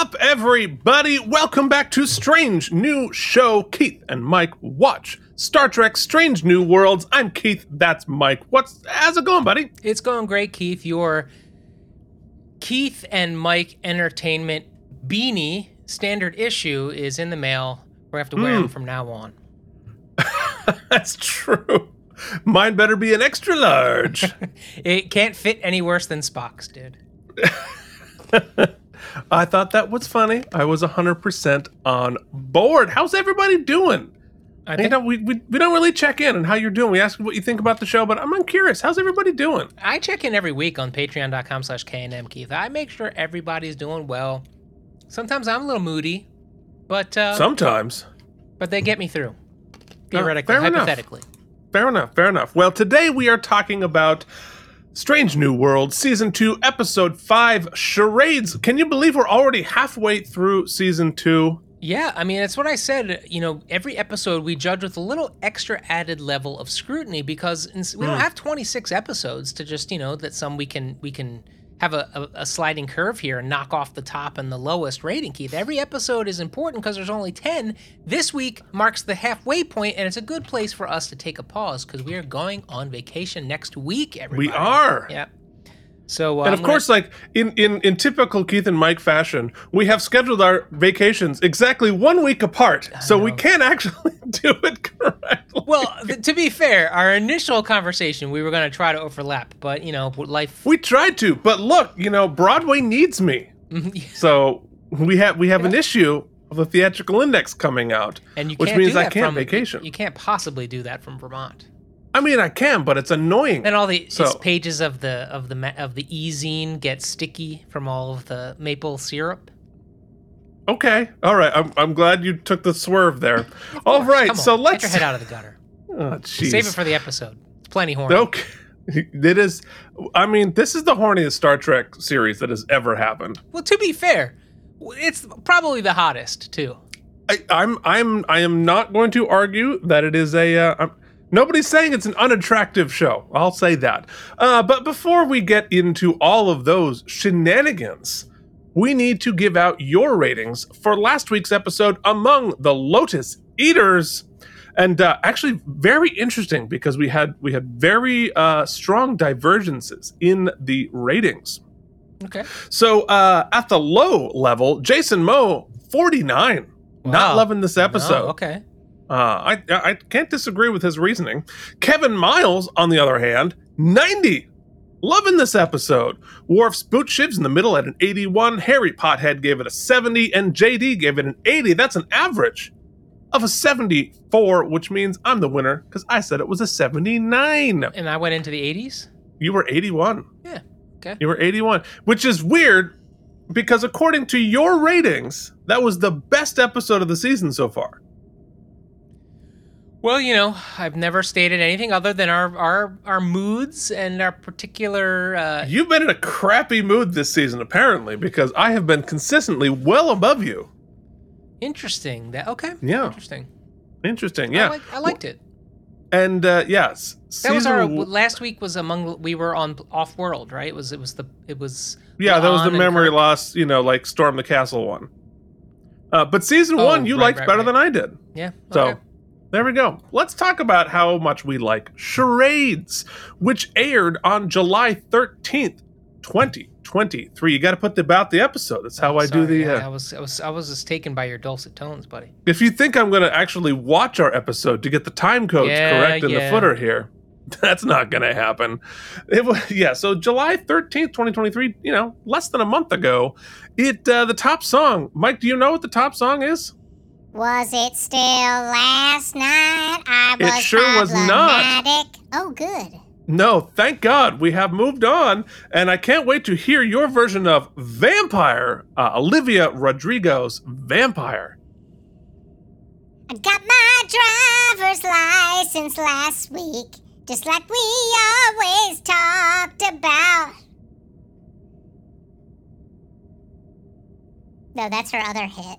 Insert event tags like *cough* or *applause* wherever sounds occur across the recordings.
up, everybody? Welcome back to Strange New Show. Keith and Mike watch Star Trek Strange New Worlds. I'm Keith, that's Mike. What's how's it going, buddy? It's going great, Keith. Your Keith and Mike Entertainment beanie standard issue is in the mail. We're gonna have to wear hmm. them from now on. *laughs* That's true. Mine better be an extra large. *laughs* It can't fit any worse than Spock's did. *laughs* I thought that was funny. I was 100% on board. How's everybody doing? I You think know, we, we, we don't really check in on how you're doing. We ask what you think about the show, but I'm, I'm curious. How's everybody doing? I check in every week on patreon.com slash KNM Keith. I make sure everybody's doing well. Sometimes I'm a little moody, but uh, Sometimes. but they get me through. No, Theoretically, fair enough. hypothetically. Fair enough, fair enough. Well, today we are talking about Strange New World, Season 2, Episode 5, Charades. Can you believe we're already halfway through Season 2? Yeah, I mean, it's what I said. You know, every episode we judge with a little extra added level of scrutiny because we don't hmm. have 26 episodes to just, you know, that some we can we can have a, a, a sliding curve here and knock off the top and the lowest rating, Keith. Every episode is important because there's only 10. This week marks the halfway point, and it's a good place for us to take a pause because we are going on vacation next week. Everybody, We are. Yeah. So, uh, And I'm of gonna- course, like in, in, in typical Keith and Mike fashion, we have scheduled our vacations exactly one week apart, so we can't actually *laughs* do it correctly. Well, th- to be fair, our initial conversation we were going to try to overlap, but you know, life. We tried to, but look, you know, Broadway needs me, *laughs* so we have we have an issue of the theatrical index coming out, And you which can't means I can't from, vacation. You can't possibly do that from Vermont. I mean, I can, but it's annoying. And all the So- pages of the of the of the e-zine get sticky from all of the maple syrup. Okay, all right. I'm, I'm glad you took the swerve there. All right, on, so get let's your head out of the gutter. Oh, jeez. Save it for the episode. It's plenty horny. Okay, *laughs* it is. I mean, this is the horniest Star Trek series that has ever happened. Well, to be fair, it's probably the hottest too. I, I'm I'm I am not going to argue that it is a. Uh, I'm, nobody's saying it's an unattractive show. I'll say that. Uh, but before we get into all of those shenanigans, we need to give out your ratings for last week's episode among the Lotus Eaters. And uh, actually, very interesting because we had we had very uh, strong divergences in the ratings. Okay. So uh, at the low level, Jason Moe, 49. Not loving this episode. Oh, okay. Uh, I, I can't disagree with his reasoning. Kevin Miles, on the other hand, 90. Loving this episode. Worf's boot shivs in the middle at an 81. Harry Pothead gave it a 70. And JD gave it an 80. That's an average of a 74, which means I'm the winner because I said it was a 79. And I went into the 80s. You were 81. Yeah. Okay. You were 81, which is weird because according to your ratings, that was the best episode of the season so far. Well, you know, I've never stated anything other than our our our moods and our particular. Uh, You've been in a crappy mood this season, apparently, because I have been consistently well above you. interesting. That okay. Yeah. Interesting. Interesting, I, yeah. like, I liked it. and uh, yes, That was our season- last week. Was among we were on off world, right? It was it was the it was. yeah, that was the memory loss. You know, like storm the castle one. Uh, but season Oh, one, you right, liked right, better right. than I did. Yeah. So okay. There we go. Let's talk about how much we like Charades, which aired on July 13th, 2023. You got to put the, about the episode. That's how I do Sorry, the. yeah, Uh, I was I was I was just taken by your dulcet tones, buddy. if you think I'm going to actually watch our episode to get the time codes Yeah, correct in the footer here, *laughs* that's not going to happen. It was, *laughs* yeah, so July 13th, 2023, you know, less than a month ago, it uh, the top song. Mike, do you know what the top song is? Was it still last night? I It was sure was not. Oh, good. No, thank God we have moved on, and I can't wait to hear your version of Vampire, uh, Olivia Rodrigo's Vampire. I got my driver's license last week, just like we always talked about. No, that's her other hit.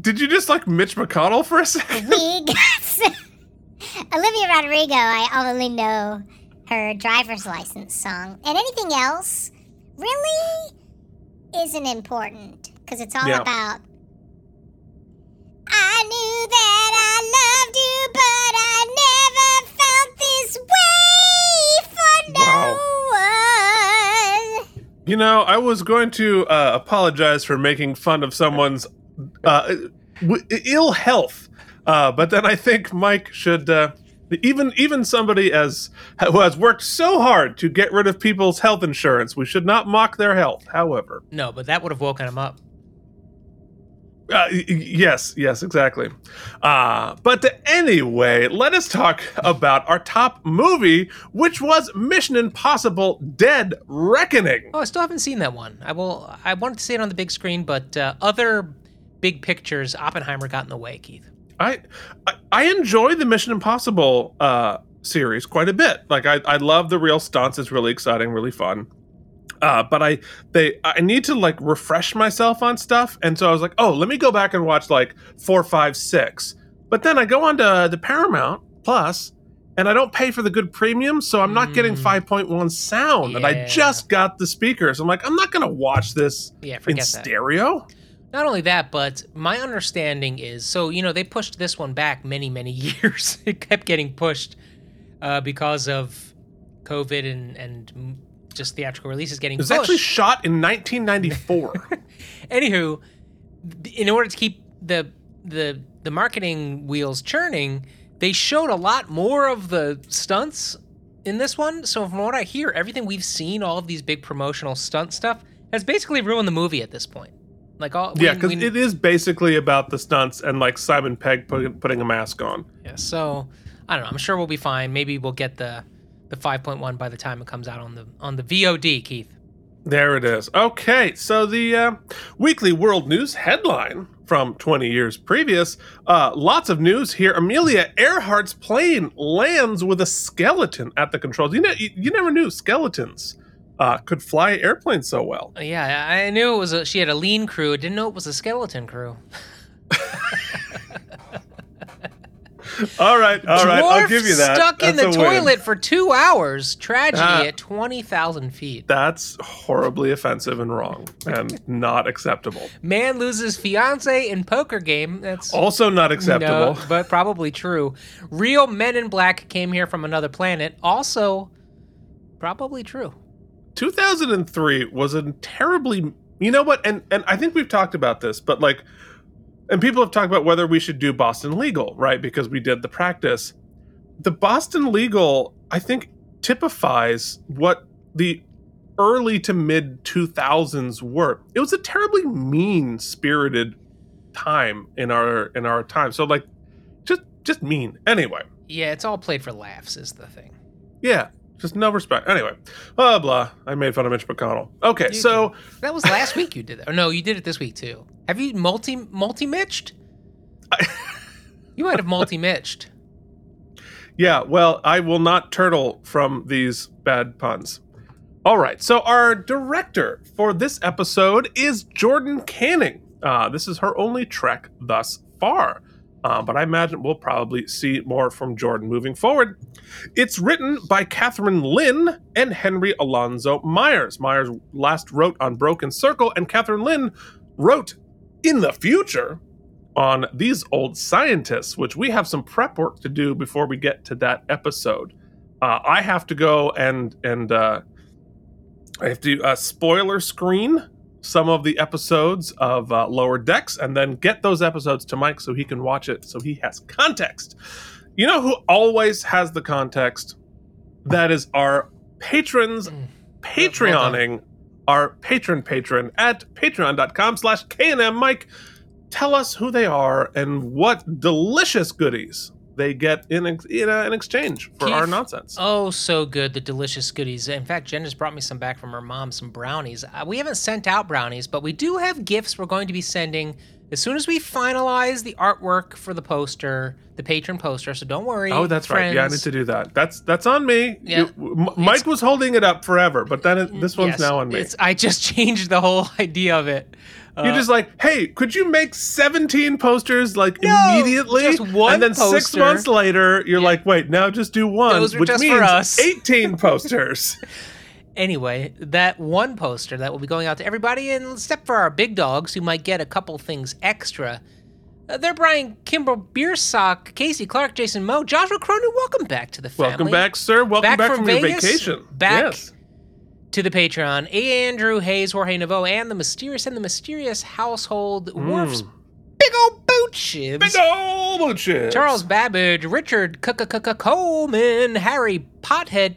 Did you just like Mitch McConnell for a second? We got *laughs* Olivia Rodrigo. I only know her driver's license song, and anything else really isn't important. because it's all Yeah. about. I knew that I loved you, but I never felt this way for no one. You know, I was going to uh, apologize for making fun of someone's uh, w- ill health, uh, but then I think Mike should. Uh, even even somebody as who has worked so hard to get rid of people's health insurance, we should not mock their health. However, No, but that would have woken him up. Uh, yes, yes, exactly. Uh, but anyway, let us talk about our top movie, which was Mission Impossible: Dead Reckoning. Oh, I still haven't seen that one. I will. I wanted to see it on the big screen, but uh, other big pictures, Oppenheimer got in the way. Keith. I I, I enjoy the Mission Impossible uh, series quite a bit. Like I, I love the real stunts; it's really exciting, really fun. Uh, but I they I need to like refresh myself on stuff, and so I was like, oh, let me go back and watch like four, five, six. But then I go on to the Paramount Plus, and I don't pay for the good premium, so I'm not getting Mm. 5.1 sound, and I just got the speakers. I'm like, I'm not gonna watch this Yeah, in forget that. Not only that, but my understanding is so you know they pushed this one back many many *laughs* years. it kept getting pushed uh, because of COVID and and just theatrical releases getting It was pushed. actually shot in 1994. *laughs* Anywho, in order to keep the the the marketing wheels churning, they showed a lot more of the stunts in this one. So from what I hear, everything we've seen, all of these big promotional stunt stuff, has basically ruined the movie at this point. Like all Yeah, because it is basically about the stunts and like Simon Pegg putting, putting a mask on. Yeah, so I don't know. I'm sure we'll be fine. Maybe we'll get the the 5.1 by the time it comes out on the on the VOD, Keith. There it is. Okay, so the uh, weekly world news headline from 20 years previous. Uh, lots of news here. Amelia Earhart's plane lands with a skeleton at the controls. You know, you, you never knew skeletons uh, could fly airplanes so well. Uh, Yeah, I knew it was a, she had a lean crew. Didn't know it was a skeleton crew. *laughs* All right, all right, I'll give you that. Stuck in the That's a win. toilet for two hours. Tragedy Ah. at 20,000 feet. That's horribly offensive and wrong and not acceptable. Man loses fiance in poker game. That's Also not acceptable. No, but probably true. Real men in black came here from another planet. Also, probably true. 2003 was a terribly you know what and and i think we've talked about this but like and people have talked about whether we should do boston legal right because we did the practice. The boston legal i think typifies what the early to mid 2000s were. It was a terribly mean spirited time in our in our time. So like just just mean. Anyway. Yeah, it's all played for laughs, is the thing. yeah just no respect anyway blah blah i made fun of mitch mcconnell okay You so That was last week you did that. Or no, you did it this week too. Have you multi multi mitched? *laughs* you might have multi mitched. Yeah, well, I will not turtle from these bad puns. All right, so our director for this episode is Jordan Canning. Uh, this is her only trek thus far, uh, but I imagine we'll probably see more from Jordan moving forward. It's written by Kathryn Lyn and Henry Alonso Myers. Myers last wrote on Broken Circle, and Kathryn Lyn wrote in the future on these old scientists, which we have some prep work to do before we get to that episode. Uh, I have to go and and uh, I have to spoiler screen some of the episodes of uh, Lower Decks, and then get those episodes to Mike so he can watch it, so he has context. You know who always has the context? That is our patrons Mm. Patreoning our patron patron at patreon.com slash KNM Mike. Tell us who they are and what delicious goodies they get in, ex- in, uh, in exchange for our nonsense. Oh, so good. The delicious goodies. In fact, Jen just brought me some back from her mom, some brownies. Uh, we haven't sent out brownies, but we do have gifts we're going to be sending as soon as we finalize the artwork for the poster, the patron poster. So don't worry. Oh, that's right. Yeah, I need to do that. That's that's on me. Yeah. You- M- Mike was holding it up forever, but then it, this one's Yes, now on me. It's, I just *laughs* changed the whole idea of it. You're just like, hey, could you make 17 posters like No, immediately? just one and then six months later, you're like, wait, now just do one, Those which means us. *laughs* 18 posters. Anyway, that one poster that will be going out to everybody, and except for our big dogs who might get a couple things extra. Uh, they're Brian Kimbrell, Beersock, Casey Clark, Jason Moe, Joshua Cronin. Welcome back to the family. Welcome back, sir. Welcome Back back, from from, your vacation. Back Yes. To the Patreon. Andrew Hayes, Jorge Naveau, and the mysterious and the mysterious household Worf's big old boot shibs. Mm. Big ol' bullshit. Charles Babbage, Richard Coleman, Harry Pothead,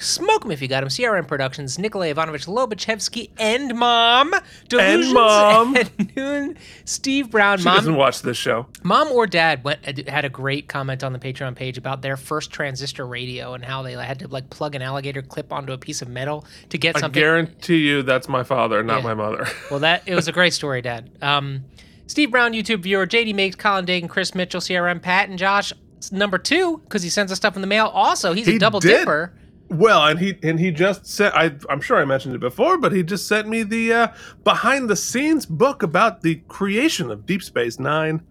Smoke 'em if you got him, CRM Productions, Nikolai Ivanovich Lobachevsky, and Mom, Delusions Mom. *laughs* at noon, Steve Brown, She Mom, doesn't watch this show. Mom or Dad went had a great comment on the Patreon page about their first transistor radio and how they had to like plug an alligator clip onto a piece of metal to get I something. I guarantee you that's my father, not Yeah. my mother. *laughs* Well, that it was a great story, Dad. Um, Steve Brown, YouTube viewer, JD Makes, Colin Dagan, Chris Mitchell, CRM, Pat, and Josh. Number two because he sends us stuff in the mail. Also, he's a double did. dipper. Well, and he and he just sent. I, I'm sure I mentioned it before, but he just sent me the uh, behind the scenes book about the creation of Deep Space Nine.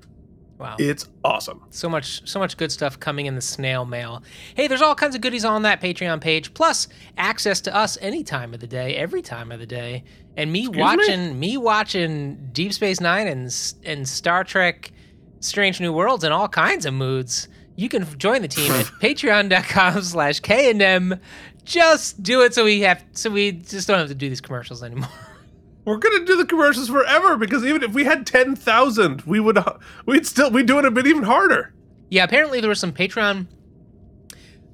Wow, It's awesome. so much, so much good stuff coming in the snail mail. Hey, there's all kinds of goodies on that Patreon page, plus access to us any time of the day, every time of the day, and me Excuse watching me? watching Deep Space Nine and and Star Trek, Strange New Worlds in all kinds of moods. You can join the team at *laughs* patreon.com slash K and M. Just do it so we have so we just don't have to do these commercials anymore. *laughs* We're gonna do the commercials forever because even if we had ten thousand, we would we'd still we'd do it a bit even harder. Yeah, apparently there was some Patreon.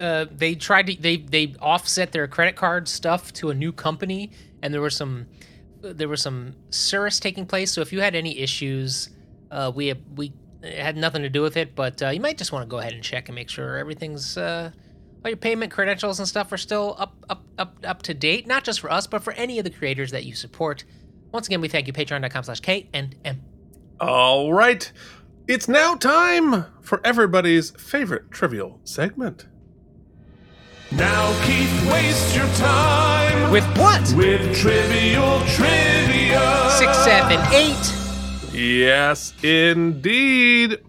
Uh, they tried to they they offset their credit card stuff to a new company, and there were some there was some service taking place. So if you had any issues, uh, we we it had nothing to do with it, but uh, you might just want to go ahead and check and make sure everything's uh, all your payment credentials and stuff are still up up up up to date. Not just for us, but for any of the creators that you support. Once again, we thank you. Patreon.com/slash K and M. All right, it's now time for everybody's favorite trivial segment. Now, Keith, waste your time With what? with trivial trivia. Six, seven, eight. Yes, indeed.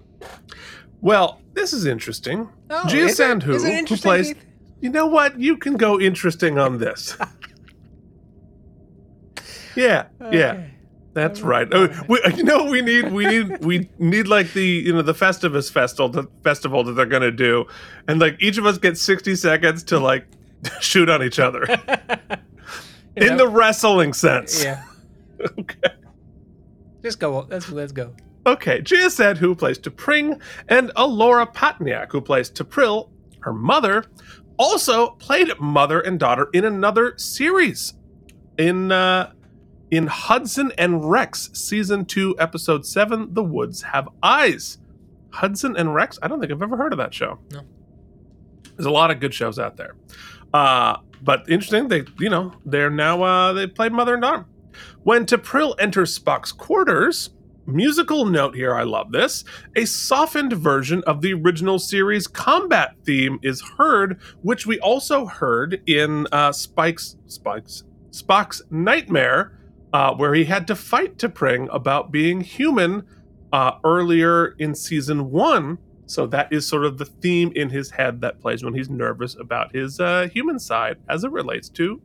Well, this is interesting. Oh, Gia is? Sandhu, Is it who plays. Keith? You know what? You can go interesting on this. *laughs* yeah, yeah. That's right. Oh, we, you know we need? We need we need like the you know the Festivus festival the festival that they're gonna do, and like each of us gets sixty seconds to like *laughs* shoot on each other *laughs* in know? the wrestling sense. yeah. Okay. Just go. Let's let's go. Okay, Gia said who plays T'Pring, and Alora Patniak, who plays T'Pril, her mother, also played mother and daughter in another series. In uh in Hudson and Rex, season two, episode seven, The Woods Have Eyes. Hudson and Rex? I don't think I've ever heard of that show. No. There's a lot of good shows out there. Uh, but interesting, they you know, they're now uh they played mother and daughter. When T'Pril enters Spock's quarters, musical note here, I love this. A softened version of the original series combat theme is heard, which we also heard in uh, Spike's Spike's Spock's Nightmare, uh, where he had to fight T'Pring about being human uh, earlier in season one. So that is sort of the theme in his head that plays when he's nervous about his uh, human side as it relates to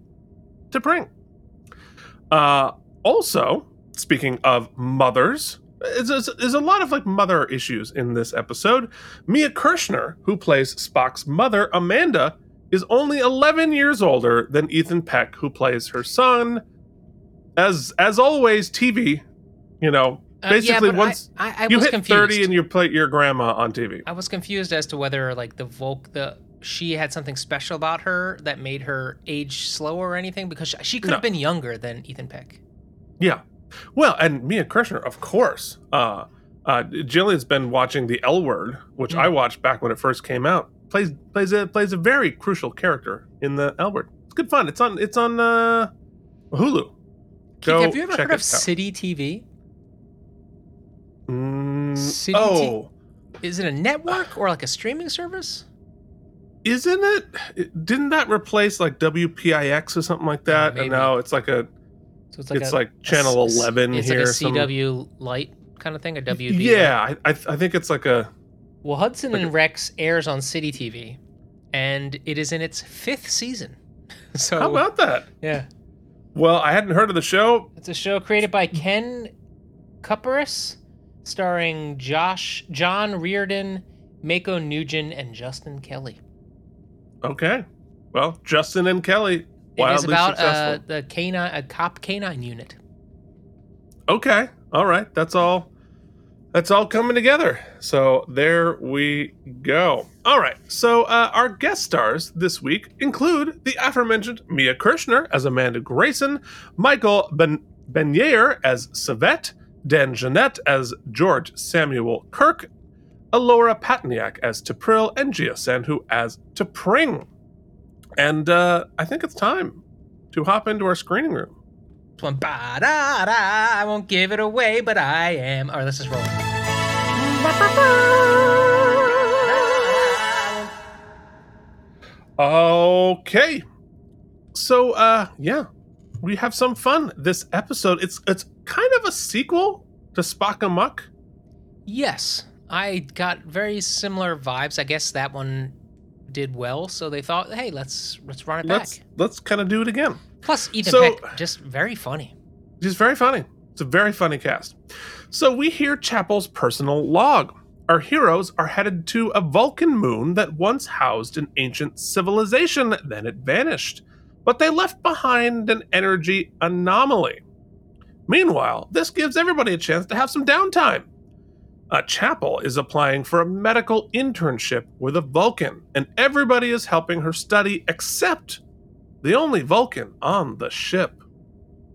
T'Pring. Uh, also, speaking of mothers, there's, a lot of like mother issues in this episode. Mia Kirshner, who plays Spock's mother, Amanda, is only 11 years older than Ethan Peck, who plays her son. As as always, TV, you know, Uh, basically yeah, once I, I, I you was hit confused. 30 and you play your grandma on TV. I was confused as to whether like the Volk the she had something special about her that made her age slower or anything because she, she could have No. been younger than Ethan Peck. Yeah. Well, and Mia Kirshner, of course. Uh, uh, Jillian's been watching The L Word, which Hmm. I watched back when it first came out. plays plays a plays a very crucial character in the L Word. It's good fun. It's on it's on uh, Hulu. Keith, Go have you ever check heard of. City TV? Mm, City oh, Is it a network or like a streaming service? isn't it? Didn't that replace like WPIX or something like that? maybe. and now it's like a So it's like it's a, like channel a eleven It's here. like a some- CW light kind of thing, a WB. Yeah, I, I I think it's like a Well, Hudson Like and a- Rex airs on City TV, and it is in its fifth season. *laughs* So How about that? yeah, Well, I hadn't heard of the show. it's a show created by Ken Cuperus, starring Josh John Reardon, Mayko Nguyen, and Justin Kelly. Okay. Well, Justin and Kelly It is about uh, the canine, a cop canine unit. okay. All right. That's all. That's all coming together. So there we go. All right. So uh, our guest stars this week include the aforementioned Mia Kirshner as Amanda Grayson, Michael ben- Benyaer as Savette, Dan Jeannotte as George Samuel Kirk, Alora Patniak as T'Pril, and Gia Sandhu as T'Pring. And uh, I think it's time to hop into our screening room. One, ba-da-da, I won't give it away, but I am. Or let's just roll. Okay. So uh yeah, we have some fun this episode. It's it's kind of a sequel to Spock Amok. Yes, I got very similar vibes. I guess that one did well, so they thought, hey, let's let's run it Let's back. let's kind of do it again. Plus, Ethan So- Peck, just very funny. Just very funny. It's a very funny cast. So we hear Chapel's personal log. Our heroes are headed to a Vulcan moon that once housed an ancient civilization, then it vanished. But they left behind an energy anomaly. Meanwhile, this gives everybody a chance to have some downtime. A chapel is applying for a medical internship with a Vulcan, and everybody is helping her study except the only Vulcan on the ship.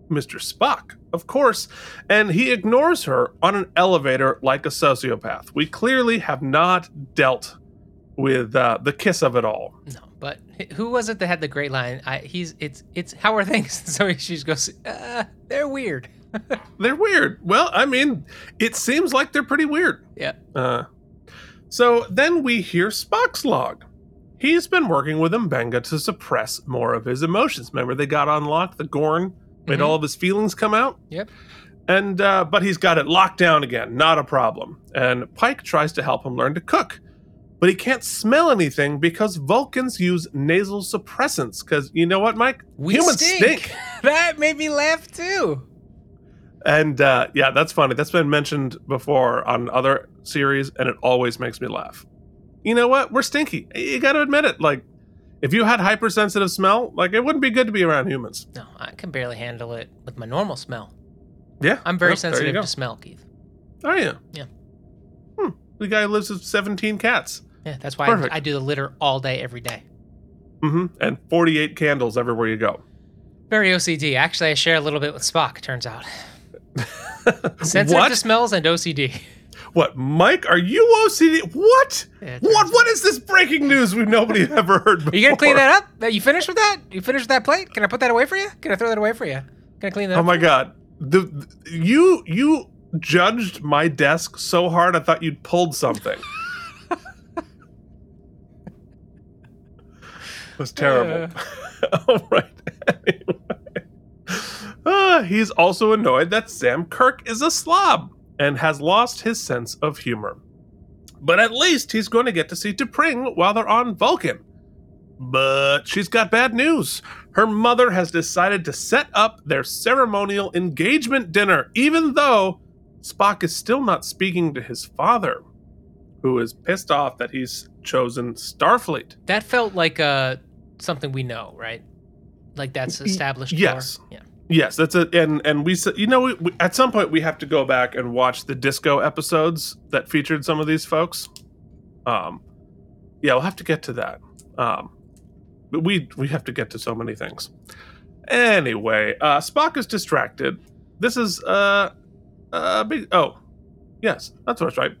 Mr. Spock, of course, and he ignores her on an elevator like a sociopath. We clearly have not dealt with uh, the kiss of it all. No, but who was it that had the great line? I, he's it's it's how are things? *laughs* So she just goes, uh, they're weird. *laughs* They're weird. Well, I mean, it seems like they're pretty weird. Yeah. Uh, so then we hear Spock's log. He's been working with Mbenga to suppress more of his emotions. Remember, they got unlocked. The Gorn made Mhm. all of his feelings come out. Yep. And uh, but he's got it locked down again. Not a problem. And Pike tries to help him learn to cook, but he can't smell anything because Vulcans use nasal suppressants. Because you know what, Mike? We Humans stink. *laughs* that made me laugh too. And uh, yeah, that's funny. That's been mentioned before on other series, and it always makes me laugh. You know what? We're stinky. You got to admit it. Like, if you had hypersensitive smell, like it wouldn't be good to be around humans. No, I can barely handle it with my normal smell. Yeah, I'm very you sensitive to smell, Keith. Are you? Yeah. Hmm. The guy lives with 17 cats. Yeah, that's why I, I do the litter all day, every day. Mm-hmm. And 48 candles everywhere you go. Very OCD. Actually, I share a little bit with Spock. Turns out, *laughs* sensitive what? to smells and OCD. What, Mike? Are you OCD? What? Yeah, what? What is this breaking news we've nobody *laughs* ever heard before? Are you gonna clean that up? Uh, You finished with that? You finished with that plate? Can I put that away for you? Can I throw that away for you? Can I clean that? Oh my god. The, the- you you judged my desk so hard I thought you'd pulled something. *laughs* it was terrible. All right. Anyway. Ah, he's also annoyed that Sam Kirk is a slob and has lost his sense of humor. But at least he's going to get to see T'Pring while they're on Vulcan. But she's got bad news. Her mother has decided to set up their ceremonial engagement dinner, even though Spock is still not speaking to his father, who is pissed off that he's chosen Starfleet. That felt like uh something we know, right? Like that's established. lore? yes. Yeah. Yes, that's a And and we you know, we, we, at some point we have to go back and watch the disco episodes that featured some of these folks. Um, yeah, we'll have to get to that. Um, but we we have to get to so many things. Anyway, uh, Spock is distracted. This is uh, a big. Oh, yes, that's what's right.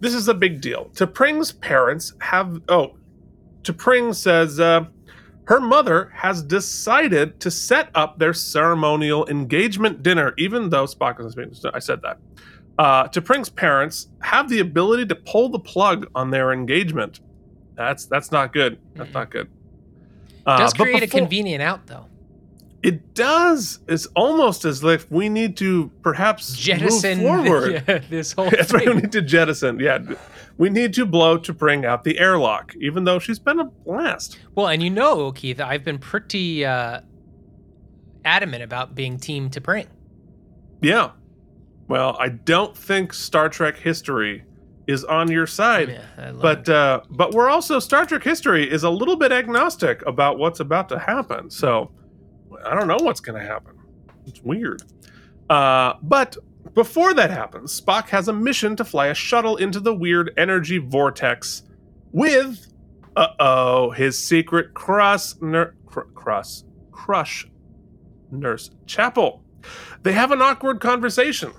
This is a big deal. T'Pring's parents have. Oh, T'Pring says. Uh, her mother has decided to set up their ceremonial engagement dinner, even though Spock isn't speaking. I said that. Uh, T'Pring's parents have the ability to pull the plug on their engagement. That's that's not good. That's not good. Uh, Does create a convenient out though. It does. It's almost as if we need to perhaps Jettison move forward. *laughs* yeah, this whole That's right. We need to jettison. Yeah, we need to blow T'Pring out the airlock. Even though she's been a blast. Well, and you know, Keith, I've been pretty uh, adamant about being team T'Pring. Yeah. Well, I don't think Star Trek history is on your side. Yeah, But uh, but we're also Star Trek history is a little bit agnostic about what's about to happen. So I don't know what's going to happen. It's weird. Uh, but before that happens, Spock has a mission to fly a shuttle into the weird energy vortex with, uh oh, his secret cross ner- cr- cross crush nurse Chapel. They have an awkward conversation.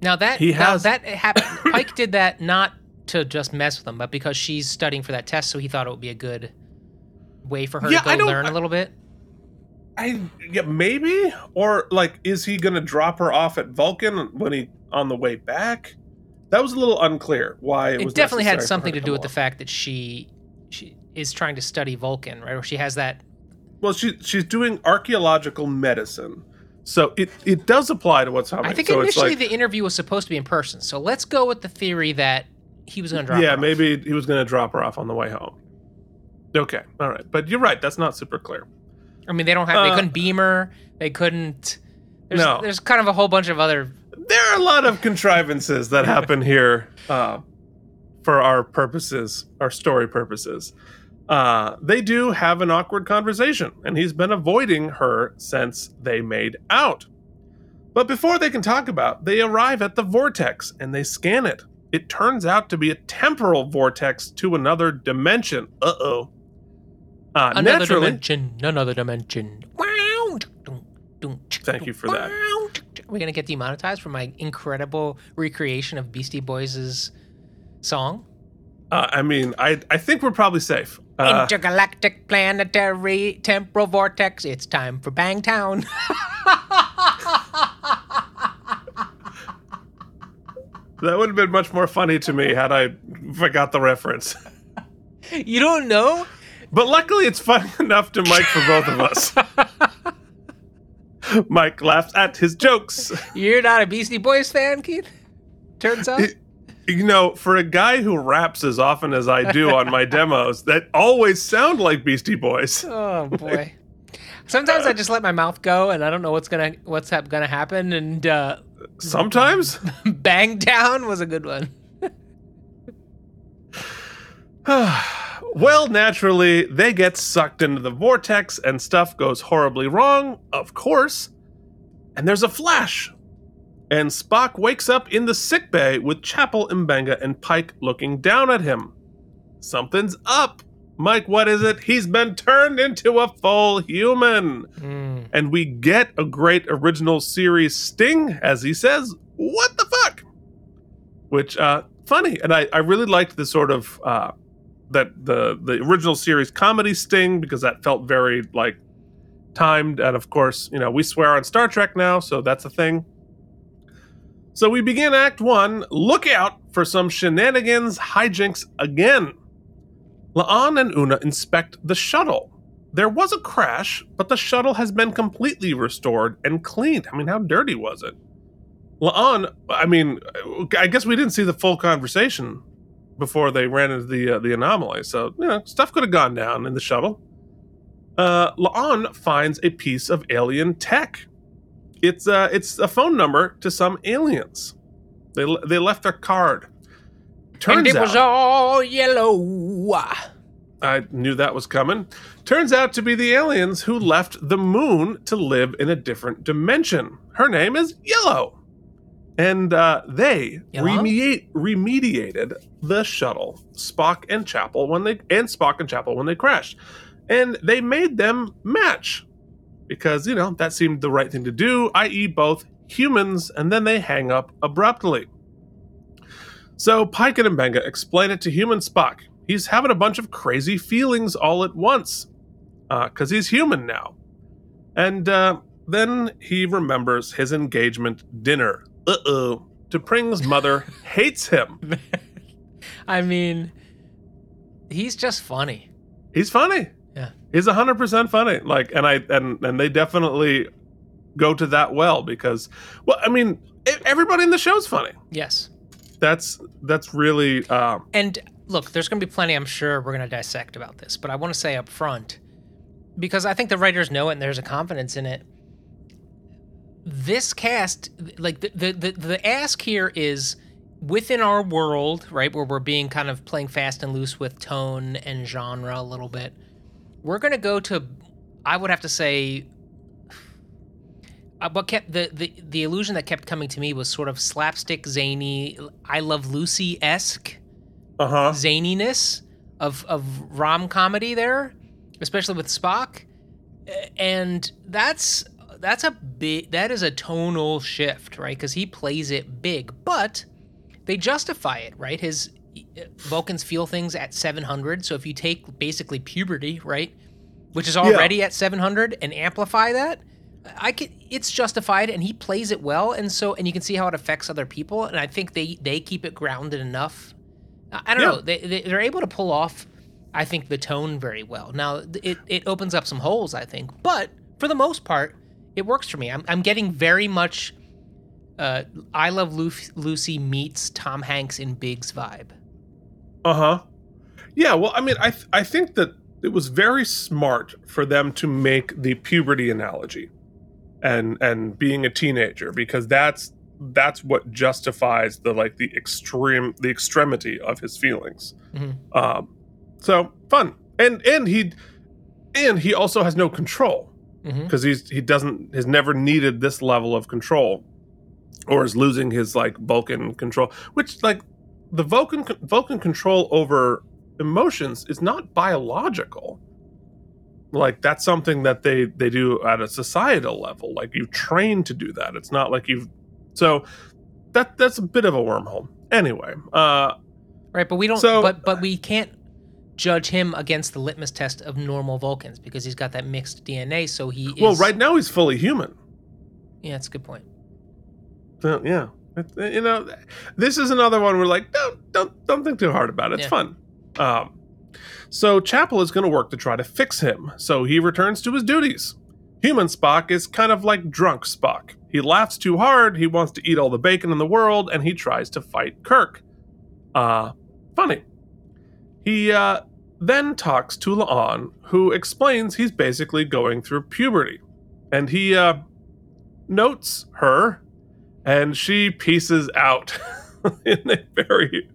Now that He now has- that happened. *coughs* Pike did that not to just mess with him, but because she's studying for that test, so he thought it would be a good way for her Yeah, to go learn a little bit. I yeah maybe or like is he gonna drop her off at Vulcan when he on the way back? That was a little unclear. Why it, It, definitely had something her to do with the fact that she she is trying to study Vulcan, right? Or she has that. Well, she she's doing archaeological medicine, so it it does apply to what's happening. I think so initially like, the interview was supposed to be in person, so let's go with the theory that he was going to drop. yeah, her off. maybe he was gonna drop her off on the way home. Okay, all right, but you're right. That's not super clear. I mean, they don't have. they Uh, couldn't beam her. They couldn't. There's, No. there's kind of a whole bunch of other. There are a lot of contrivances that happen here uh, for our purposes, our story purposes. Uh, they do have an awkward conversation, and he's been avoiding her since they made out. But before they can talk about, they arrive at the vortex and they scan it. It turns out to be a temporal vortex to another dimension. Uh-oh. Uh Another Naturally, dimension. Another dimension. Wow. Thank you for that. We're gonna get demonetized for my incredible recreation of Beastie Boys' song. uh, I mean, I I think we're probably safe. Uh, Intergalactic planetary temporal vortex. It's time for Bangtown. *laughs* That would have been much more funny to me had I forgot the reference. you don't know? But luckily, it's funny *laughs* enough to Mike for both of us. *laughs* Mike laughs at his jokes. You're not a Beastie Boys fan, Keith? Turns out. You know, for a guy who raps as often as I do on my *laughs* demos, that always sound like Beastie Boys. Oh boy. Sometimes I just let my mouth go and I don't know what's gonna what's hap- gonna happen and uh, Sometimes. Bang Down was a good one. *sighs* *sighs* *sighs* well, naturally, they get sucked into the vortex and stuff goes horribly wrong, of course. And there's a flash. And Spock wakes up in the sickbay with Chapel, Mbenga, and Pike looking down at him. Something's up. Mike, what is it? He's been turned into a full human. Mm. And we get a great original series sting, as he says, What the fuck? Which, uh, funny. And I, I really liked the sort of, uh, that the the original series comedy sting because that felt very like timed. And of course you know we swear on star trek now so that's a thing. So we begin act one. Look out for some shenanigans hijinks again. La'an and una inspect the shuttle. There was a crash but the shuttle has been completely restored and cleaned. I mean how dirty was it? La'an i mean i guess we didn't see the full conversation before they ran into the uh, the anomaly. So you know, stuff could have gone down in the shuttle. Uh, La'an finds a piece of alien tech. It's uh, it's a phone number to some aliens. They they left their card. Turns and it out, was all yellow. I knew that was coming. Turns out to be the aliens who left the moon to live in a different dimension. Her name is Yellow. And uh, they remediate, remediated the shuttle, Spock and Chapel when they and Spock and Chapel when they crashed, and they made them match because you know that seemed the right thing to do, i.e., both humans, and then they hang up abruptly. So Pike and Mbenga explain it to human Spock. He's having a bunch of crazy feelings all at once because he's human now. And uh, then he remembers his engagement dinner. Uh oh. T'Pring's mother hates him. *laughs* I mean, he's just funny. He's funny. Yeah. He's hundred percent funny. Like, and I and and they definitely go to that well because, well, I mean, everybody in the show's funny. Yes. That's that's really um, And look, there's going to be plenty, I'm sure, we're going to dissect about this, but I want to say up front, because I think the writers know it and there's a confidence in it. This cast, like the, the, the, the ask here is within our world, right, where we're being kind of playing fast and loose with tone and genre a little bit. We're going to go to, I would have to say, uh, what kept the, the the illusion that kept coming to me was sort of slapstick, zany, I Love Lucy esque uh huh. zaniness of of rom comedy there, especially with Spock, and that's that's a big that is a tonal shift, right? Because he plays it big, but they justify it, right? His uh, Vulcans feel things at 700, so if you take basically puberty, right, which is already at 700, and amplify that. I can. it's justified, and he plays it well, and so, and you can see how it affects other people, and I think they they keep it grounded enough I I don't Yeah. know. They, they they're able to pull off, I think, the tone very well. Now it it opens up some holes, I think, but for the most part, it works for me. I'm I'm getting very much, uh, I Love Lu- Lucy meets Tom Hanks in Biggs vibe. Uh huh. Yeah. Well, I mean, I th- I think that it was very smart for them to make the puberty analogy, and and being a teenager because that's that's what justifies the like the extreme the extremity of his feelings. Mhm. Um, so fun and and he and he also has no control Because he's he doesn't has never needed this level of control or is losing his like vulcan control which like the vulcan vulcan control over emotions is not biological. Like that's something that they they do at a societal level. Like you train to do that. It's not like you've so that that's a bit of a wormhole. Anyway uh Right, but we don't. So- but but we can't judge him against the litmus test of normal Vulcans because he's got that mixed DNA. So he is. well right now he's fully human Yeah, that's a good point. So, yeah, you know, this is another one where like don't don't don't think too hard about it. It's Yeah. fun. Um, so Chapel is going to work to try to fix him. So he returns to his duties. Human Spock is kind of like drunk Spock. He laughs too hard. He wants to eat all the bacon in the world, and he tries to fight Kirk. Uh, funny. He uh, then talks to La'an, who explains he's basically going through puberty, and he uh, notes her and she pieces out *laughs* in a very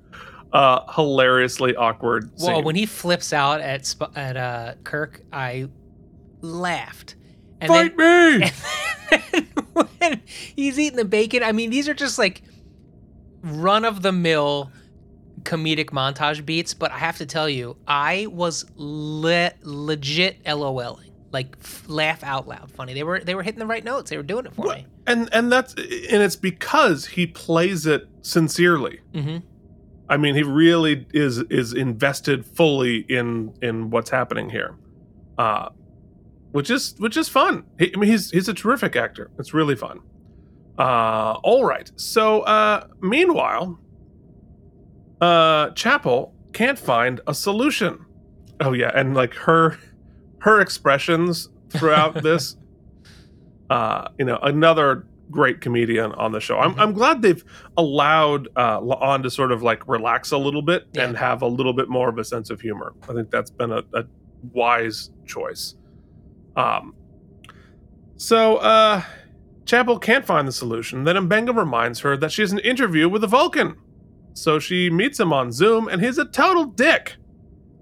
uh, hilariously awkward scene. Well, when he flips out at Sp- at uh, Kirk, I laughed. And Fight *laughs* then, me! and when he's eating the bacon, I mean, these are just like run of the mill comedic montage beats. But I have to tell you, I was le- legit LOLing, like f- laugh out loud, funny. They were they were hitting the right notes. They were doing it for Well, me. and and that's and it's because he plays it sincerely. hmm I mean, he really is is invested fully in in what's happening here, uh, which is which is fun. He, I mean, he's he's a terrific actor. It's really fun. Uh, all right. So uh, meanwhile, uh, Chapel can't find a solution. Oh yeah, and like her her expressions throughout *laughs* this. Uh, you know, another great comedian on the show. I'm, Mhm. I'm glad they've allowed uh, La'an to sort of like relax a little bit Yeah. and have a little bit more of a sense of humor. I think that's been a, a wise choice. Um, so uh, Chapel can't find the solution. Then Mbenga reminds her that she has an interview with a Vulcan. So she meets him on Zoom, and he's a total dick.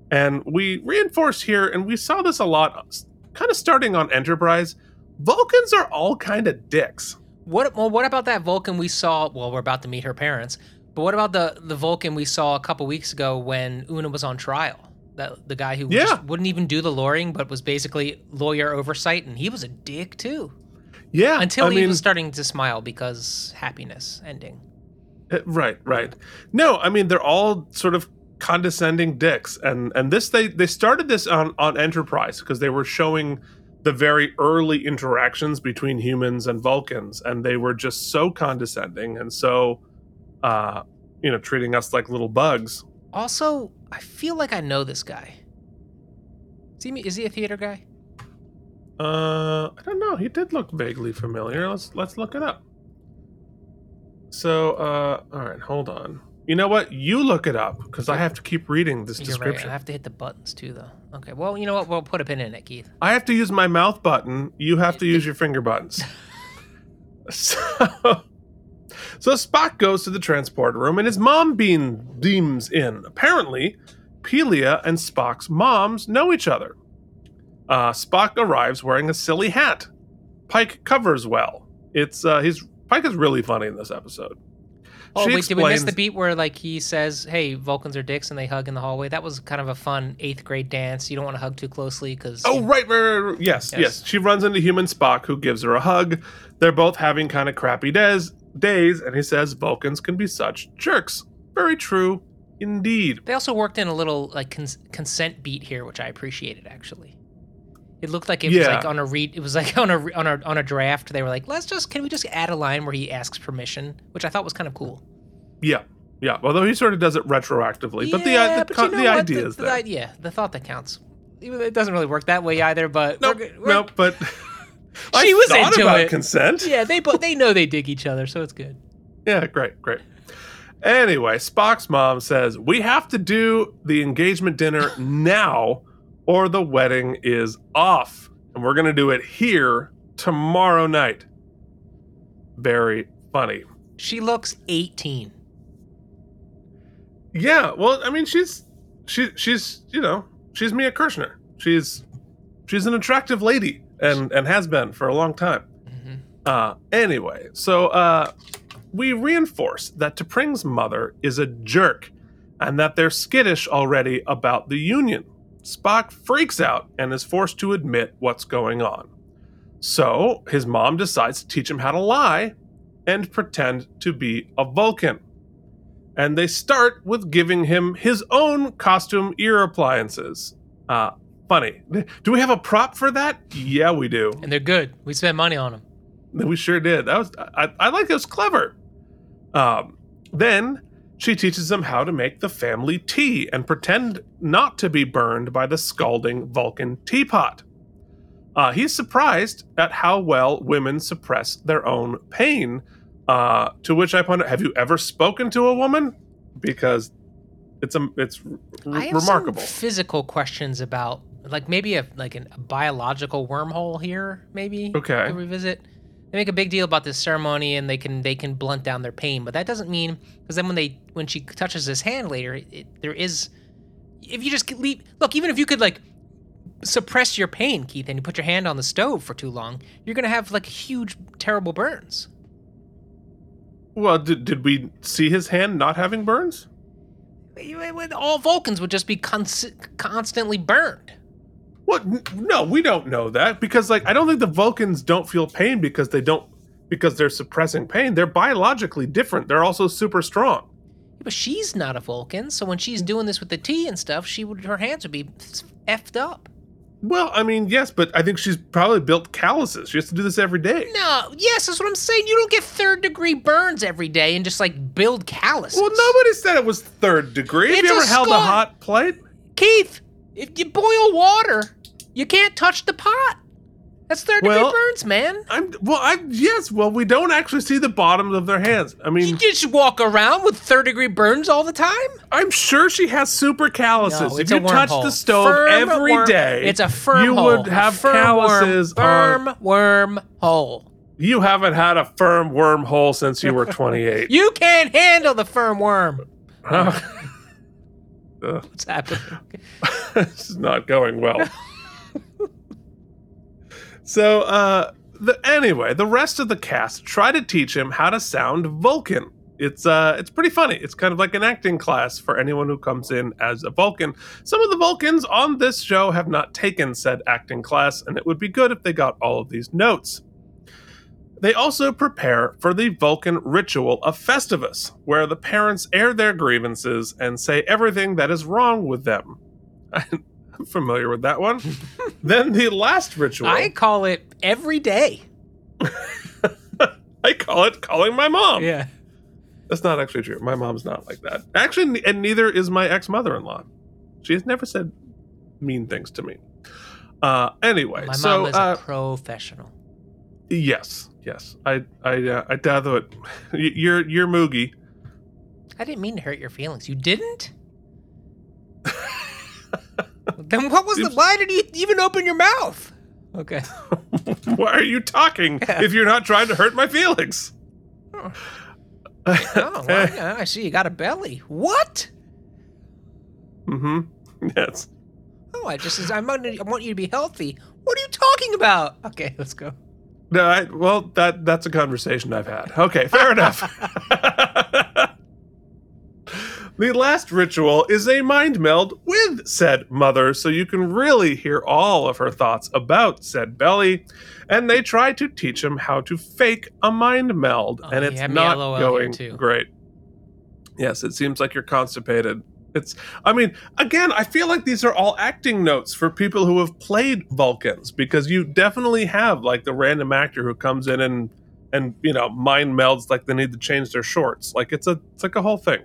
And we reinforce here, and we saw this a lot, kind of starting on Enterprise. Vulcans are all kind of dicks. What well, what about that Vulcan we saw? Well, we're about to meet her parents, but what about the the Vulcan we saw a couple weeks ago when Una was on trial? That the guy who Yeah. just wouldn't even do the lawyering, but was basically lawyer oversight, and he was a dick too. Yeah, Until I he mean, was starting to smile because happiness ending. Uh, Right, right. No, I mean they're all sort of condescending dicks, and and this they they started this on on Enterprise because they were showing the very early interactions between humans and Vulcans, and they were just so condescending and so, uh, you know, treating us like little bugs. Also, I feel like I know this guy. Is he, is he a theater guy? Uh, I don't know. He did look vaguely familiar. Let's let's look it up. So, uh, all right, hold on. You know what? You look it up because I have to keep reading this You're right. description. I have to hit the buttons too, though. Okay. Well, you know what? We'll put a pin in it, Keith. I have to use my mouth button. You have to use *laughs* your finger buttons. So, so Spock goes to the transport room and his mom beam beams in. Apparently, Pelia and Spock's moms know each other. Uh, Spock arrives wearing a silly hat. Pike covers well. It's uh, he's Pike is really funny in this episode. Oh, She wait, did we miss the beat where like he says, "Hey, Vulcans are dicks," and they hug in the hallway? That was kind of a fun eighth grade dance. You don't want to hug too closely because Oh, right, right, right, right. Yes, yes, Yes. She runs into human Spock, who gives her a hug. They're both having kind of crappy days, days, and he says Vulcans can be such jerks. Very true, indeed. They also worked in a little like cons- consent beat here, which I appreciated actually. It looked like it was like on a read. It was like *laughs* on a on a on a draft. They were like, let's just can we just add a line where he asks permission, which I thought was kind of cool. Yeah, yeah. Although he sort of does it retroactively, but the uh, the, but you know the idea the, is the, there. Yeah, the thought that counts. Even- It doesn't really work that way either, but Nope, we're we're- nope. But *laughs* *laughs* She was into about it. consent. Yeah, they both they know they dig each other, so it's good. Yeah, great, great. Anyway, Spock's mom says, We have to do the engagement dinner now, or the wedding is off. And we're going to do it here tomorrow night. Very funny. She looks 18. Yeah, well, I mean, she's she she's you know she's Mia Kirshner. She's she's an attractive lady and and has been for a long time. Mhm. Uh, anyway, so uh, we reinforce that T'Pring's mother is a jerk and that they're skittish already about the Union. Spock freaks out and is forced to admit what's going on. So his mom decides to teach him how to lie and pretend to be a Vulcan. And they start with giving him his own costume ear appliances. Uh, funny. *laughs* Do we have a prop for that? Yeah, we do. And they're good. We spent money on them. We sure did. That was I, I like it was clever. Um, then she teaches them how to make the family tea and pretend not to be burned by the scalding Vulcan teapot. Uh, he's surprised at how well women suppress their own pain. Uh, to which I ponder: Have you ever spoken to a woman? Because it's a it's r- I have remarkable. some physical questions about, like maybe a like an, a biological wormhole here. Maybe Okay. to revisit. They make a big deal about this ceremony, and they can they can blunt down their pain, but that doesn't mean because then when they when she touches his hand later, it, it, there is if you just leave look even if you could like suppress your pain, Keith, and you put your hand on the stove for too long, you're gonna have like huge terrible burns. well, did, did we see his hand not having burns? All Vulcans would just be cons- constantly burned. What? No, we don't know that because, like, I don't think the Vulcans don't feel pain because they don't because they're suppressing pain. They're biologically different. They're also super strong. But she's not a Vulcan, so when she's doing this with the tea and stuff, she would her hands would be effed up. Well, I mean, yes, but I think she's probably built calluses. She has to do this every day. No, yes, that's what I'm saying. You don't get third degree burns every day and just like build calluses. Well, nobody said it was third degree. Have It's you a ever held a hot plate? Keith, if you boil water, you can't touch the pot. That's third degree Well- burns, man. I'm well. I yes. Well, we don't actually see the bottoms of their hands. I mean, You just walk around with third degree burns all the time. I'm sure she has super calluses. No, if you touch wormhole. the stove Firm every worm- day, It's a firm you hole. You would have firm calluses worm, on. firm worm hole. You haven't had a firm worm hole since you were *laughs* 28. You can't handle the firm worm. Huh? What's happening? *laughs* this is not going well. *laughs* so, uh, the, anyway, the rest of the cast try to teach him how to sound Vulcan. It's uh, it's pretty funny. It's kind of like an acting class for anyone who comes in as a Vulcan. Some of the Vulcans on this show have not taken said acting class, and it would be good if they got all of these notes. They also prepare for the Vulcan ritual of Festivus, where the parents air their grievances and say everything that is wrong with them. *laughs* I'm *laughs* familiar with that one. *laughs* then the last ritual, I call it every day. *laughs* I call it calling my mom. Yeah. That's not actually true. My mom's not like that. Actually, and neither is my ex mother in law. She has never said mean things to me. Uh, anyway, My so mom is uh, a professional. yes, yes, I I uh, I gather it. You're you're Moogie. I didn't mean to hurt your feelings. You didn't? Then what was the? Why did you even open your mouth? Okay. *laughs* Why are you talking if you're not trying to hurt my feelings? Oh, well, yeah, I see you got a belly. What? mm-hmm. Yes. Oh, I just I want, I want you to be healthy. What are you talking about? Okay, let's go. No, I, well, that that's a conversation I've had. Okay, fair enough. *laughs* the last ritual is a mind meld with said mother, so you can really hear all of her thoughts about said belly. And they try to teach him how to fake a mind meld, Oh, and it's not LOL going too. great. Yes, it seems like you're constipated. It's, I mean, again, I feel like these are all acting notes for people who have played Vulcans because you definitely have like the random actor who comes in and and you know mind melds like they need to change their shorts. Like it's a it's like a whole thing.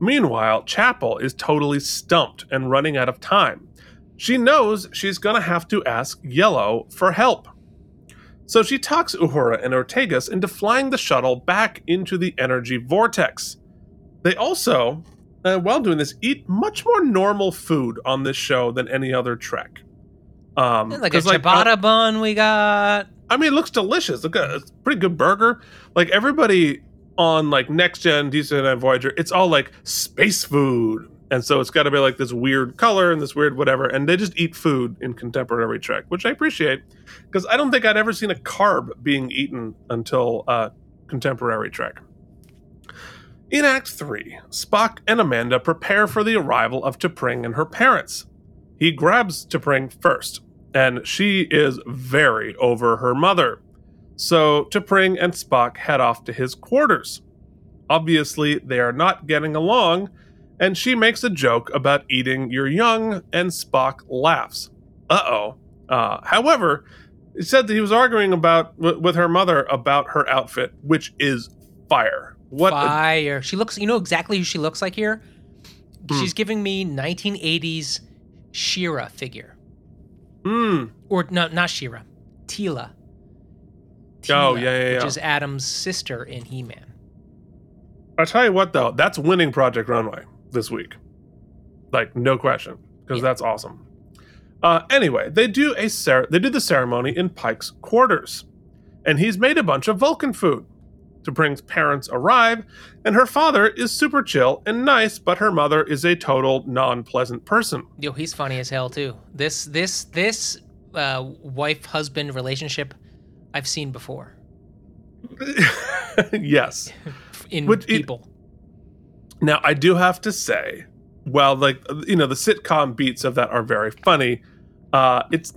Meanwhile, Chapel is totally stumped and running out of time. She knows she's gonna have to ask Yellow for help. So she talks Uhura and Ortegas into flying the shuttle back into the energy vortex. They also, uh, while doing this, eat much more normal food on this show than any other Trek. Um, like a uh, ciabatta bun we got. I mean, it looks delicious. Look, it's a pretty good burger. Like everybody on like next gen, decent and Voyager, it's all like space food, and so it's got to be like this weird color and this weird whatever. And they just eat food in contemporary Trek, which I appreciate because I don't think I'd ever seen a carb being eaten until uh, contemporary Trek. In Act 3, Spock and Amanda prepare for the arrival of T'Pring and her parents. He grabs T'Pring first, and she is very over her mother. So T'Pring and Spock head off to his quarters. Obviously, they are not getting along, and she makes a joke about eating your young, and Spock laughs. Uh-oh. Uh However, he said that he was arguing about w- with her mother about her outfit, which is fire. What? a- Fire. She looks. You know exactly who she looks like here. Hmm. She's giving me 1980s She-Ra figure, Mm, or no, not She-Ra, Teela. Oh, Teela, yeah, yeah, Which is Adam's sister in He-Man. I tell you what, though, that's winning Project Runway this week. Like no question, because Yeah. that's awesome. Uh, anyway, they do a cer- they do the ceremony in Pike's quarters, and he's made a bunch of Vulcan food. T'Pring's parents arrive, and her father is super chill and nice, but her mother is a total non-pleasant person. Yo, he's funny as hell too. This this this uh, wife husband relationship I've seen before *laughs* yes. *laughs* in it- people. Now, I do have to say, while like you know the sitcom beats of that are very funny, uh, it's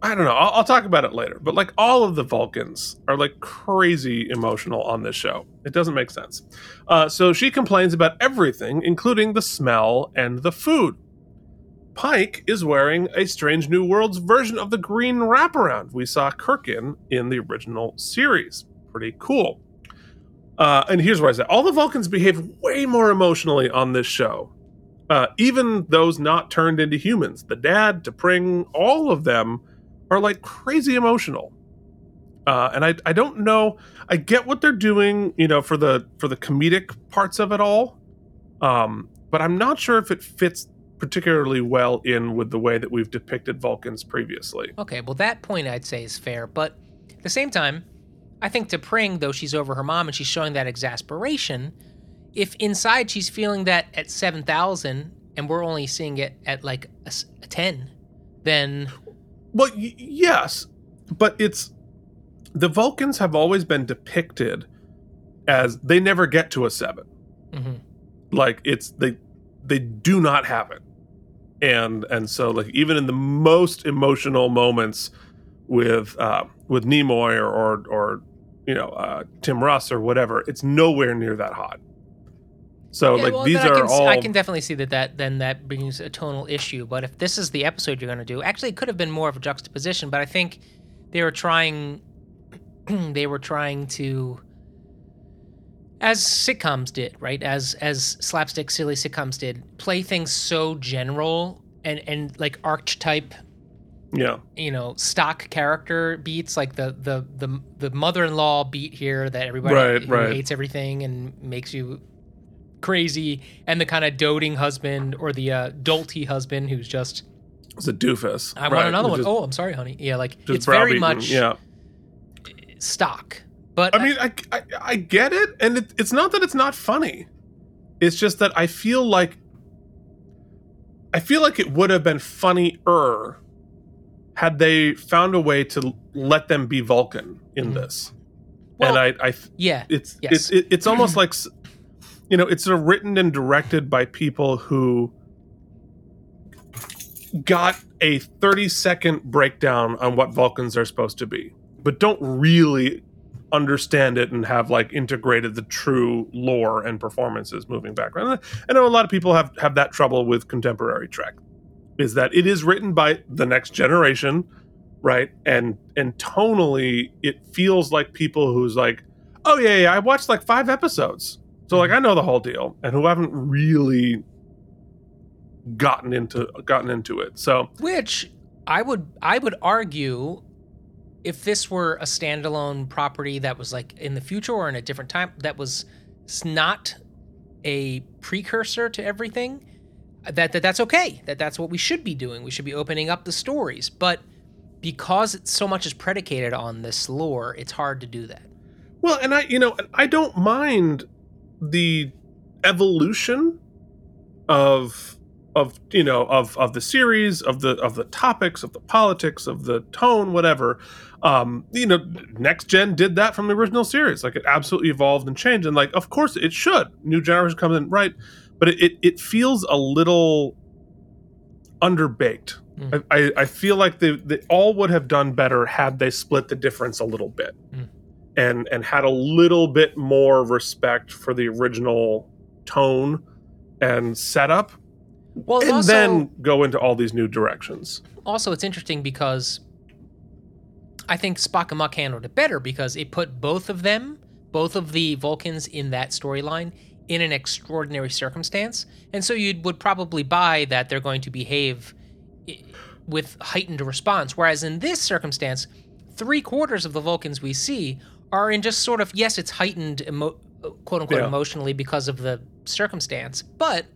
I don't know. I'll, I'll talk about it later. But like all of the Vulcans are like crazy emotional on this show. It doesn't make sense. Uh, so she complains about everything, including the smell and the food. Pike is wearing a Strange New Worlds version of the green wraparound we saw Kirk in in the original series. Pretty cool. Uh, and here's what I say all the Vulcans behave way more emotionally on this show. Uh, even those not turned into humans, the dad, T'Pring, all of them are like crazy emotional. Uh, and I, I don't know. I get what they're doing, you know, for the for the comedic parts of it all, um, but I'm not sure if it fits particularly well in with the way that we've depicted Vulcans previously. Okay, well that point I'd say is fair, but at the same time, I think T'Pring, though she's over her mom and she's showing that exasperation, if inside she's feeling that at seven thousand and we're only seeing it at like a ten, then Well, y- yes, but it's the Vulcans have always been depicted as they never get to a seven. mhm. Like it's they they do not have it, and and so like even in the most emotional moments with uh, with Nimoy or or, or you know uh, Tim Russ or whatever, it's nowhere near that hot. So Yeah, like well, these then I are can, all I can definitely see that, that then that brings a tonal issue. But if this is the episode you're going to do, actually, it could have been more of a juxtaposition. But I think they were trying, *clears throat* they were trying to, as sitcoms did, right? As as slapstick silly sitcoms did, play things so general and and like archetype Yeah. you know stock character beats like the the the, the mother-in-law beat here that everybody Right, right. hates everything and makes you crazy and the kind of doting husband or the uh, dolty husband who's just It's a doofus. I Right, want another one. just- Oh, I'm sorry, honey. Yeah, like it's very much Yeah. stock. But I mean, I, I, I get it, and it, it's not that it's not funny. It's just that I feel like I feel like it would have been funnier had they found a way to let them be Vulcan in Mhm. this. Well, and I, I, yeah, it's Yes. it's it, it's almost like, you know, it's written and directed by people who got a 30 second breakdown on what Vulcans are supposed to be, but don't really understand it and have like integrated the true lore and performances moving background. I know a lot of people have have that trouble with contemporary Trek. Is that it is written by the next generation, right? And and tonally it feels like people who's like, "Oh yeah, yeah, I watched like 5 episodes." So like I know the whole deal and who haven't really gotten into gotten into it. So which I would I would argue if this were a standalone property that was like in the future or in a different time that was not a precursor to everything that, that that's okay that that's what we should be doing. We should be opening up the stories. But because it's so much is predicated on this lore it's hard to do that. Well, and I, you know, I don't mind the evolution of of you know of of the series of the of the topics of the politics of the tone whatever um you know next gen did that from the original series. Like it absolutely evolved and changed. And like of course it should. New generation comes in right? But it it, it feels a little underbaked. Mm. I, I feel like they, they all would have done better had they split the difference a little bit Mm. and and had a little bit more respect for the original tone and setup well and also, then go into all these new directions also it's interesting because I think Spock Amok handled it better because it put both of them, both of the Vulcans in that storyline in an extraordinary circumstance. And so you would probably buy that they're going to behave with heightened response. Whereas in this circumstance, three quarters of the Vulcans we see are in just sort of, yes, it's heightened, emo- uh, quote unquote, Yeah. emotionally because of the circumstance, but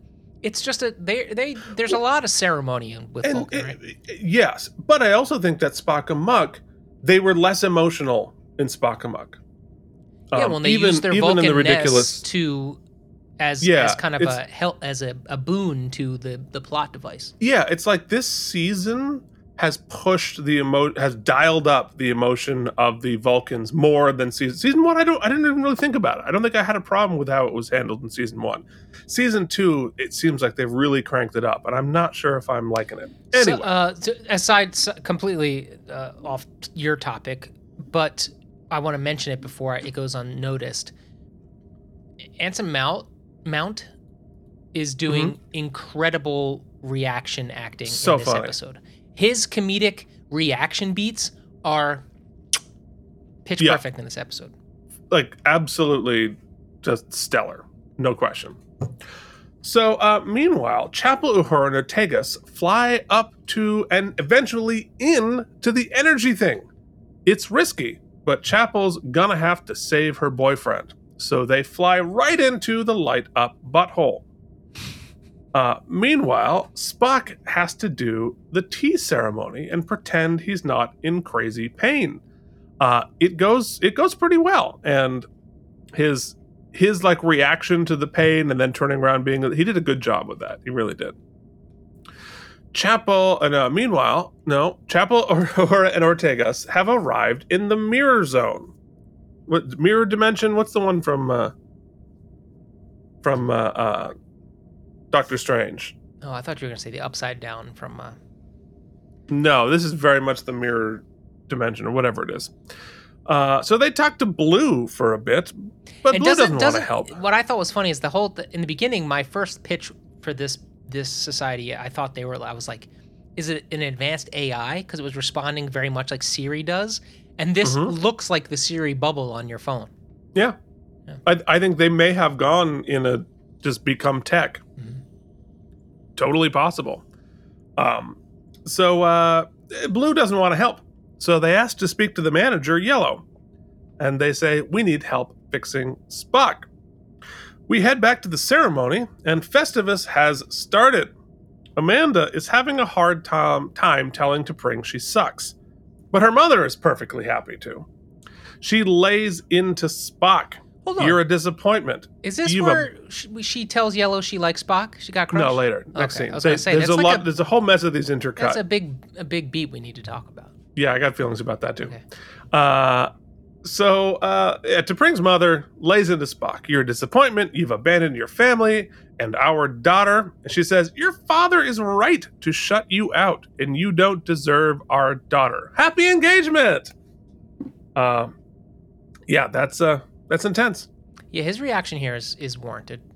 it's just a they they there's a lot of ceremony with and Vulcan, it- right? yes but i also think that Spock Amok they were less emotional in Spock Amok Yeah, Um, when they even, use their even in Vulcan the ridiculous to as Yeah, as kind of a help as a, a boon to the the plot device. yeah it's like this season has pushed the emo has dialed up the emotion of the vulcans more than season season one i don't i didn't even really think about it i don't think i had a problem with how it was handled in season one season two it seems like they've really cranked it up and i'm not sure if i'm liking it anyway So, uh, aside completely uh, off your topic, but I want to mention it before it goes unnoticed. Anson Mount Mount is doing incredible reaction acting Mm-hmm. So in this funny. episode. His comedic reaction beats are pitch Yeah. perfect in this episode. like absolutely just stellar, no question. So, uh, meanwhile, Chapel Uhura and Ortegas fly up to and eventually in to the energy thing. It's risky, but Chapel's gonna have to save her boyfriend. So they fly right into the light up butthole. Uh, meanwhile, Spock has to do the tea ceremony and pretend he's not in crazy pain. Uh, it goes it goes pretty well and his his like reaction to the pain and then turning around being he did a good job with that. He really did. Chapel and uh, meanwhile no chapel *laughs* or, and ortegas have arrived in the mirror zone. What mirror dimension? What's the one from uh from uh, uh doctor strange Oh, I thought you were going to say the upside down from. Uh, No, this is very much the mirror dimension or whatever it is. Uh, so they talk to Blue for a bit, but and Blue doesn't doesn't, want to help. what I thought was funny is the whole in the beginning. My first pitch for this this society, I thought they were. I was like, is it an advanced AI because it was responding very much like Siri does, and this Mhm. looks like the Siri bubble on your phone. Yeah. Yeah. I, I think they may have gone in a just become tech. Mhm. Totally possible. Um, so uh, Blue doesn't want to help. So they ask to speak to the manager, Yellow. And they say, We need help fixing Spock. We head back to the ceremony, and Festivus has started. Amanda is having a hard time, time telling T'Pring she sucks, but her mother is perfectly happy to. She lays into Spock. Hold on. You're a disappointment. Is this You've a- where she, she tells Yellow she likes Spock? She got crushed. No, later. Next Okay, scene. They- say, there's a like lot. a- there's a whole mess of these intercut. That's a big a big beat we need to talk about. Yeah, I got feelings about that too. Okay. Uh, so, uh, yeah, T'Pring's mother lays into Spock. You're a disappointment. You've abandoned your family and our daughter. And she says, Your father is right to shut you out, and you don't deserve our daughter. Happy engagement. Uh, yeah, that's uh, that's intense. Yeah, his reaction here is is warranted. *laughs*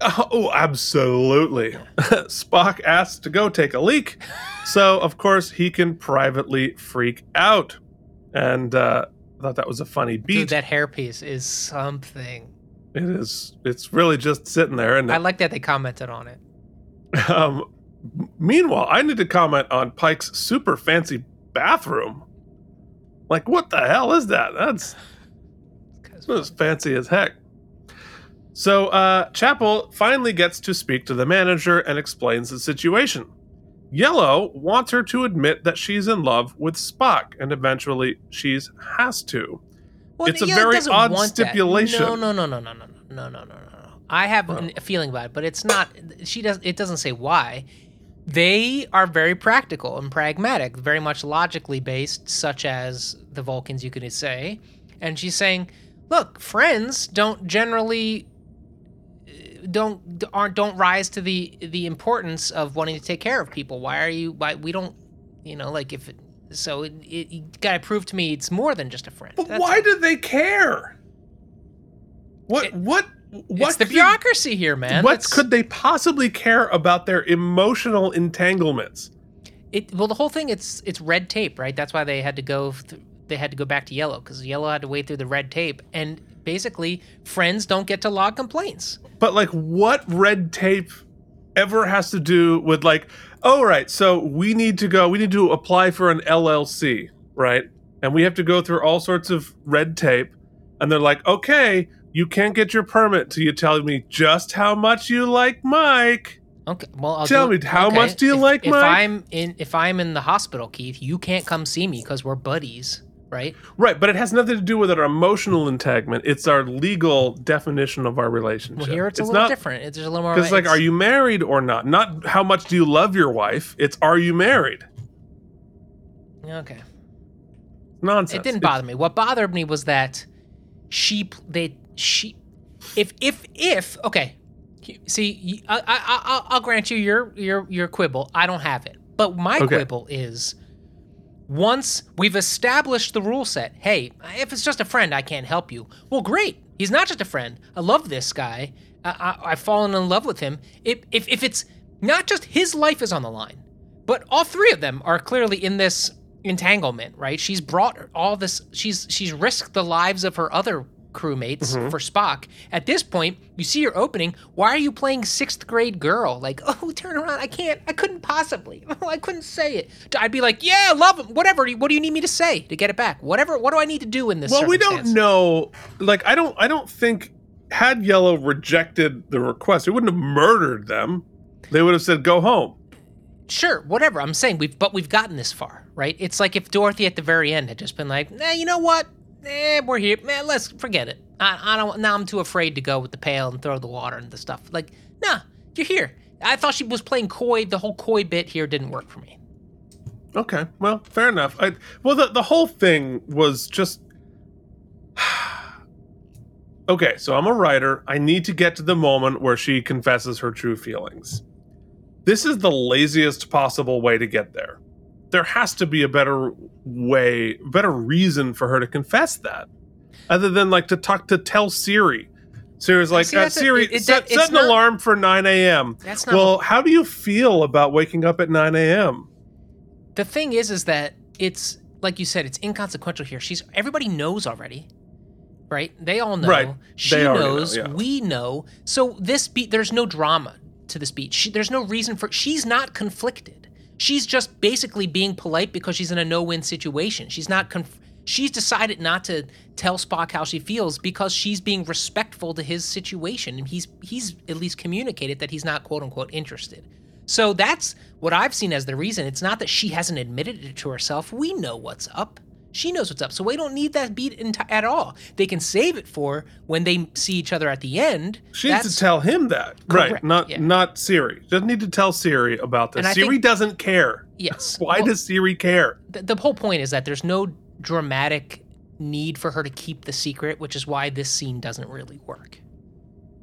Oh, absolutely. *laughs* Spock asks to go take a leak, so of course he can privately freak out. And uh, I thought that was a funny beat. Dude, that hairpiece is something. It is. It's really just sitting there. And I like that they commented on it. *laughs* um, meanwhile, I need to comment on Pike's super fancy bathroom. Like, what the hell is that? That's that's fancy as heck. So, uh, Chapel finally gets to speak to the manager and explains the situation. Yellow wants her to admit that she's in love with Spock, and eventually she's has to. Well, It's a Yellow very odd stipulation. No, no, no, no, no, no, no, no, no, no, no. I have Oh. a feeling about it, but it's not. She does. It doesn't say why. They are very practical and pragmatic, very much logically based, such as the Vulcans, you could say. And she's saying, "Look, friends don't generally uh, don't aren't don't rise to the the importance of wanting to take care of people. Why are you? Why we don't? You know, like if it, so, it, it, you gotta prove to me it's more than just a friend. But That's why all. do they care? What? It- what? What? it's the bureaucracy here, man. what That's- could they possibly care about their emotional entanglements? it? Well, the whole thing it's it's red tape, right? That's why they had to go. Th- they had to go back to yellow because yellow had to wait through the red tape, and basically, friends don't get to log complaints. But like, what red tape ever has to do with like? Oh, right. So we need to go. We need to apply for an LLC, right? And we have to go through all sorts of red tape. And they're like, okay, you can't get your permit till you tell me just how much you like Mike. Okay, well, I'll Tell do- me, how okay, much do you if- like If Mike? I'm in, if I'm in the hospital, Keith, you can't come see me because we're buddies, right? Right, but it has nothing to do with our emotional entanglement. It's our legal definition of our relationship. Well, here it's, a little not, different. It's a little more. Because like, are you married or not? Not how much do you love your wife. It's are you married? Okay. Nonsense. It didn't bother me. What bothered me was that she they she if if if okay. See, I, I, I, I'll I'll grant you your your your quibble. I don't have it, but my Okay. quibble is once we've established the rule set. Hey, if it's just a friend, I can't help you. Well, great. He's not just a friend. I love this guy. I, I've fallen in love with him. If, if if it's not just his life is on the line, but all three of them are clearly in this entanglement, right? She's brought all this. She's she's risked the lives of her other crewmates mm-hmm. for Spock. At this point, you see your opening. Why are you playing sixth grade girl? Like, *laughs* oh, turn around. I can't. I couldn't possibly. Oh, *laughs* I couldn't say it. I'd be like, yeah, love him. Whatever. What do you need me to say to get it back? Whatever. What do I need to do in this? Well, we don't know. Like, I don't. I don't think had Yellow rejected the request, it wouldn't have murdered them. They would have said, "Go home." Sure, whatever. I'm saying we've, but we've gotten this far, right? It's like if Dorothy at the very end had just been like, "Nah, you know what? Eh, we're here. Man, let's forget it. I, I don't. Now I'm too afraid to go with the pail and throw the water and the stuff. Like, nah, you're here. I thought she was playing coy. The whole coy bit here didn't work for me. Okay, well, fair enough. I, well, the the whole thing was just. *sighs* okay, so I'm a writer. I need to get to the moment where she confesses her true feelings. This is the laziest possible way to get there. There has to be a better way, better reason for her to confess that, other than like to talk to tell Siri. Siri's like, See, uh, Siri, it- it- set, set an not- alarm for 9 a.m. That's not. Well, how do you feel about waking up at 9 a.m.? the thing is, is that it's like you said, it's inconsequential here. She's everybody knows already, right? They all know. Right. She They already know, knows. yeah. We know. So this beat, there's no drama to this beat. She, there's no reason for. She's not conflicted. She's just basically being polite because she's in a no-win situation. She's not. Conf- she's decided not to tell Spock how she feels because she's being respectful to his situation, and he's he's at least communicated that he's not quote unquote interested. So that's what I've seen as the reason. It's not that she hasn't admitted it to herself. We know what's up. She knows what's up. So we don't need that beat in t- at all. They can save it for when they see each other at the end. She needs to tell him that, Correct, right? Not yeah. not Siri. She doesn't need to tell Siri about this. Siri think- doesn't care. Yes. *laughs* Why Well, does Siri care? the, the whole point is that there's no dramatic need for her to keep the secret, which is why this scene doesn't really work.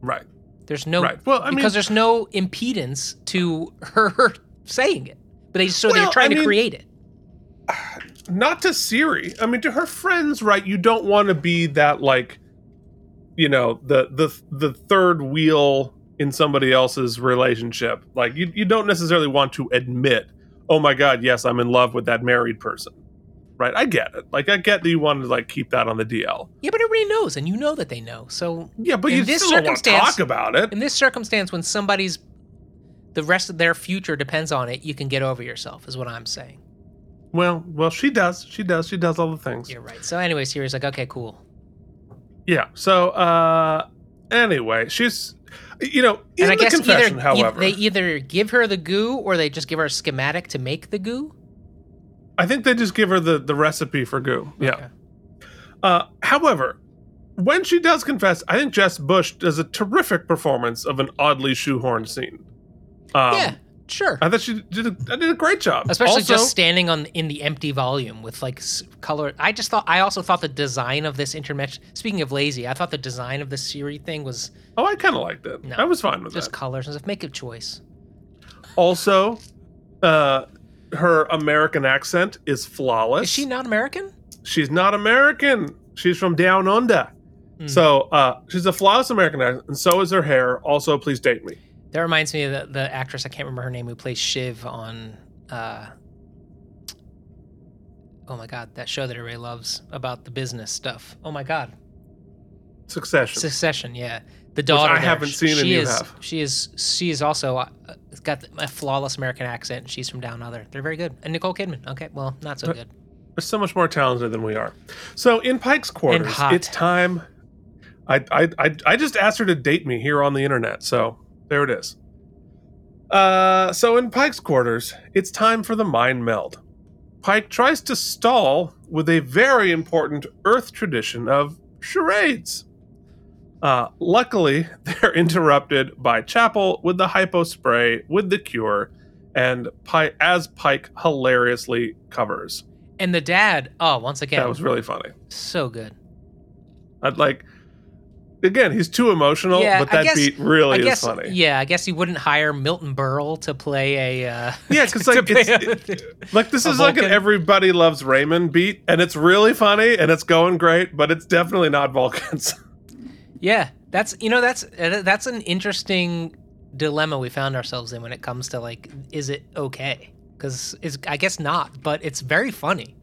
Right. There's no Right. Well, I mean- because there's no impedance to *laughs* her saying it. But they so they're trying I to create it. *sighs* *sighs* Not to Siri. I mean, to her friends, right? You don't want to be that like, you know, the the the third wheel in somebody else's relationship. Like, you you don't necessarily want to admit, oh my god, yes, I'm in love with that married person. Right. I get it. Like, I get that you want to like keep that on the DL. Yeah, but everybody knows, and you know that they know. So Yeah, but In you this still don't want to circumstance- talk about it. in this circumstance, when somebody's the rest of their future depends on it, you can get over yourself, is what I'm saying. Well, well, she does. She does. She does all the things. You're right. So anyway, Siri's like, okay, cool. Yeah. So, uh, anyway, she's, you know, in and I the guess confession, either however, they either give her the goo or they just give her a schematic to make the goo. I think they just give her the the recipe for goo. Yeah. Okay. Uh, however, when she does confess, I think Jess Bush does a terrific performance of an oddly shoehorned scene. Um, yeah, sure. I thought she did a, did a great job. Especially Also- just standing on in the empty volume with like color. I just thought. I also thought the design of this intermission. Speaking of lazy, I thought the design of the Siri thing was Oh, I kind of liked it. No, I was fine with it. just that. colors and stuff. Make a choice. Also, uh, her American accent is flawless. Is she not American? she's not American. She's from down under. Hmm. So uh, she's a flawless American accent, and so is her hair. Also, please date me. That reminds me of the, the actress. I can't remember her name who plays Shiv on. Uh, oh my god, that show that everybody loves about the business stuff. Oh my god, Succession. Succession. Yeah, the daughter. I there, haven't seen She you is. have. She is. She is also uh, got a flawless American accent. She's from down under. They're very good. And Nicole Kidman. Okay, well, not so good. They're so much more talented than we are. So in Pike's quarters, it's time. I, I I I just asked her to date me here on the internet, so there it is. Uh, so in Pike's quarters, it's time for the mind meld. Pike tries to stall with a very important Earth tradition of charades. Uh, luckily, *laughs* they're interrupted by Chapel with the hypo spray with the cure, and Pike as Pike hilariously covers. And the dad. Oh, once again, That was really funny. so good. I'd like again, he's too emotional, Yeah, but that guess- beat really guess. is funny. Yeah, I guess you wouldn't hire Milton Berle to play a. Uh, *laughs* Yeah, because like *laughs* it's, it- like this is like an everybody loves Raymond beat, and it's really funny and it's going great, but it's definitely not Vulcans. *laughs* Yeah, that's you know that's uh, that's an interesting dilemma we found ourselves in when it comes to like, is it okay? Because it's I guess not, but it's very funny.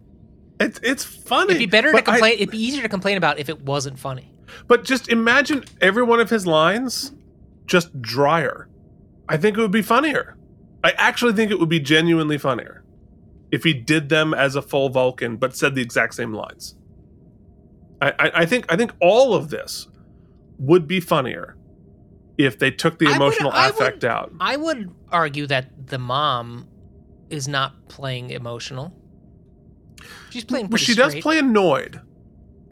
it's it's funny. It'd be better to but I- complain. it'd be easier to complain about if it wasn't funny. But just imagine every one of his lines just drier. I think it would be funnier. I actually think it would be genuinely funnier if he did them as a full Vulcan, but said the exact same lines. I, I, I think I think all of this would be funnier if they took the I would- emotional I would- affect out. I would argue that the mom is not playing emotional. She's playing. Well, she does play annoyed.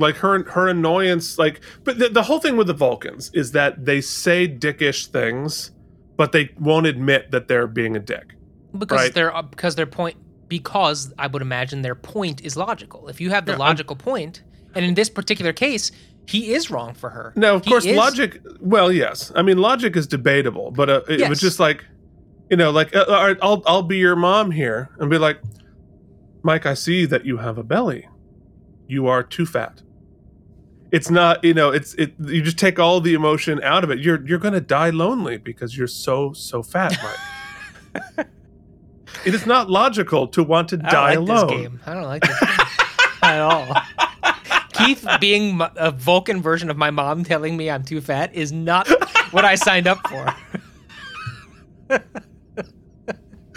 Like her her annoyance, like but the, the whole thing with the Vulcans is that they say dickish things, but they won't admit that they're being a dick. because right. their uh, because their point because I would imagine their point is logical. If you have the Yeah, I'm- logical point, and in this particular case, he is wrong for her. Now, of He course, is- logic. Well, yes, I mean logic is debatable, but uh, it Yes. was just like, you know, like uh, all right, I'll I'll be your mom here and be like, Mike, I see that you have a belly. You are too fat. It's not, you know, it's it. You just take all the emotion out of it. You're you're gonna die lonely because you're so so fat, Mike. *laughs* it is not logical to want to I don't die like alone. this game. I don't like this game *laughs* at all. Keith being a Vulcan version of my mom telling me I'm too fat is not what I signed up for. *laughs*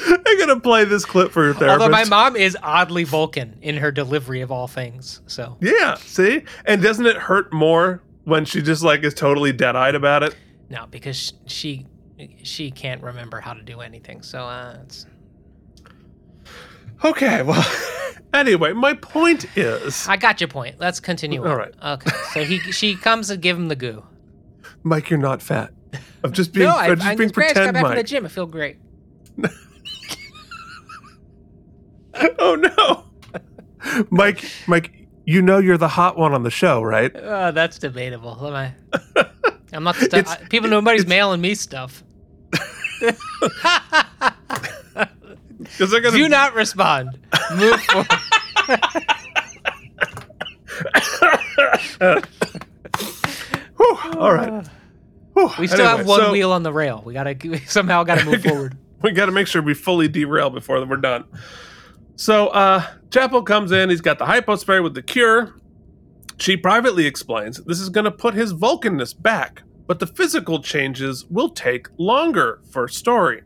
*laughs* I'm gonna play this clip for your therapist. Although my mom is oddly Vulcan in her delivery of all things. So yeah, see, and doesn't it hurt more when she just like is totally dead eyed about it? no, because she she can't remember how to do anything. So uh, it's Okay, well, *laughs* anyway, my point is, I got your point. Let's continue. All on. right. Okay. So he *laughs* she comes to give him the goo. Mike, you're not fat. I'm just being, no, I, I'm just I, being it's great. I got pretend, back from the gym. I feel great. *laughs* Oh no, Mike, Mike, you know you're the hot one on the show, right? Uh, that's debatable. Am I? *laughs* I'm not. The stu- I- people. Nobody's mailing me stuff. Gonna Do not respond. Move forward. *laughs* Whew, all right. Whew, We still have one so wheel on the rail. We gotta we somehow gotta move forward. We got to make sure we fully derail before we're done. So, uh, Chapel comes in. He's got the hypo spray with the cure. She privately explains this is going to put his Vulcanness back, but the physical changes will take longer for story.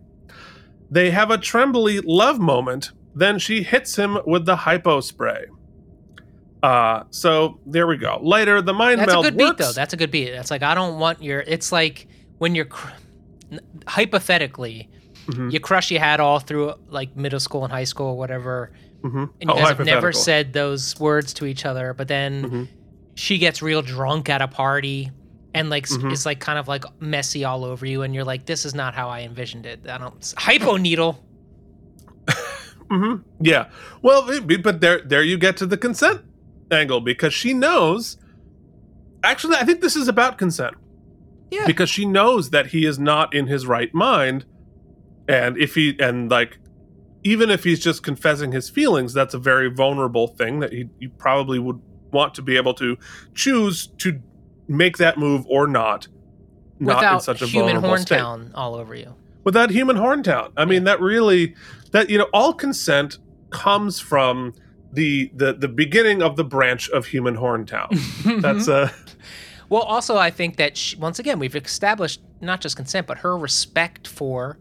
They have a trembly love moment. Then she hits him with the hypo spray. Uh, so there we go. Later, the mind That's a good works. beat though. That's a good beat. That's like I don't want your. It's like when you're cr- hypothetically Mhm. you crush your hat all through like middle school and high school or whatever, Mhm. and you Oh, guys have never said those words to each other. But then Mhm. she gets real drunk at a party. And like s Mhm. it's like kind of like messy all over you, and you're like, "This is not how I envisioned it." I don't hypo needle. *laughs* hmm Yeah. Well, but there, there you get to the consent angle because she knows. Actually, I think this is about consent Yeah, because she knows that he is not in his right mind, and if he and like, even if he's just confessing his feelings, that's a very vulnerable thing that he, he probably would want to be able to choose to make that move or not. Not in without such a human vulnerable state Horntown all over you. without human horn town. i mean that really that you know all consent comes from the the the beginning of the branch of human horn town. *laughs* that's a Well, also, I think that she, once again we've established not just consent, but her respect for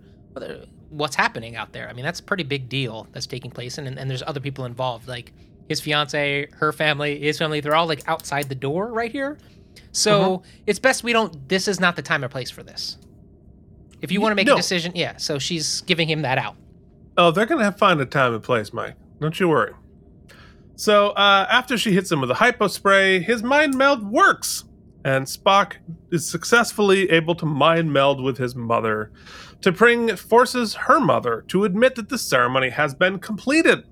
what's happening out there. I mean, that's a pretty big deal that's taking place, and and there's other people involved, like his fiance, her family, his family. They're all like outside the door right here. So it's best we don't. This is not the time or place for this. If you want to make No. a decision, yeah. So she's giving him that out. oh they're gonna find a time and place mike don't you worry so uh after she hits him with a hypo spray his mind meld works and spock is successfully able to mind meld with his mother T'Pring forces her mother to admit that the ceremony has been completed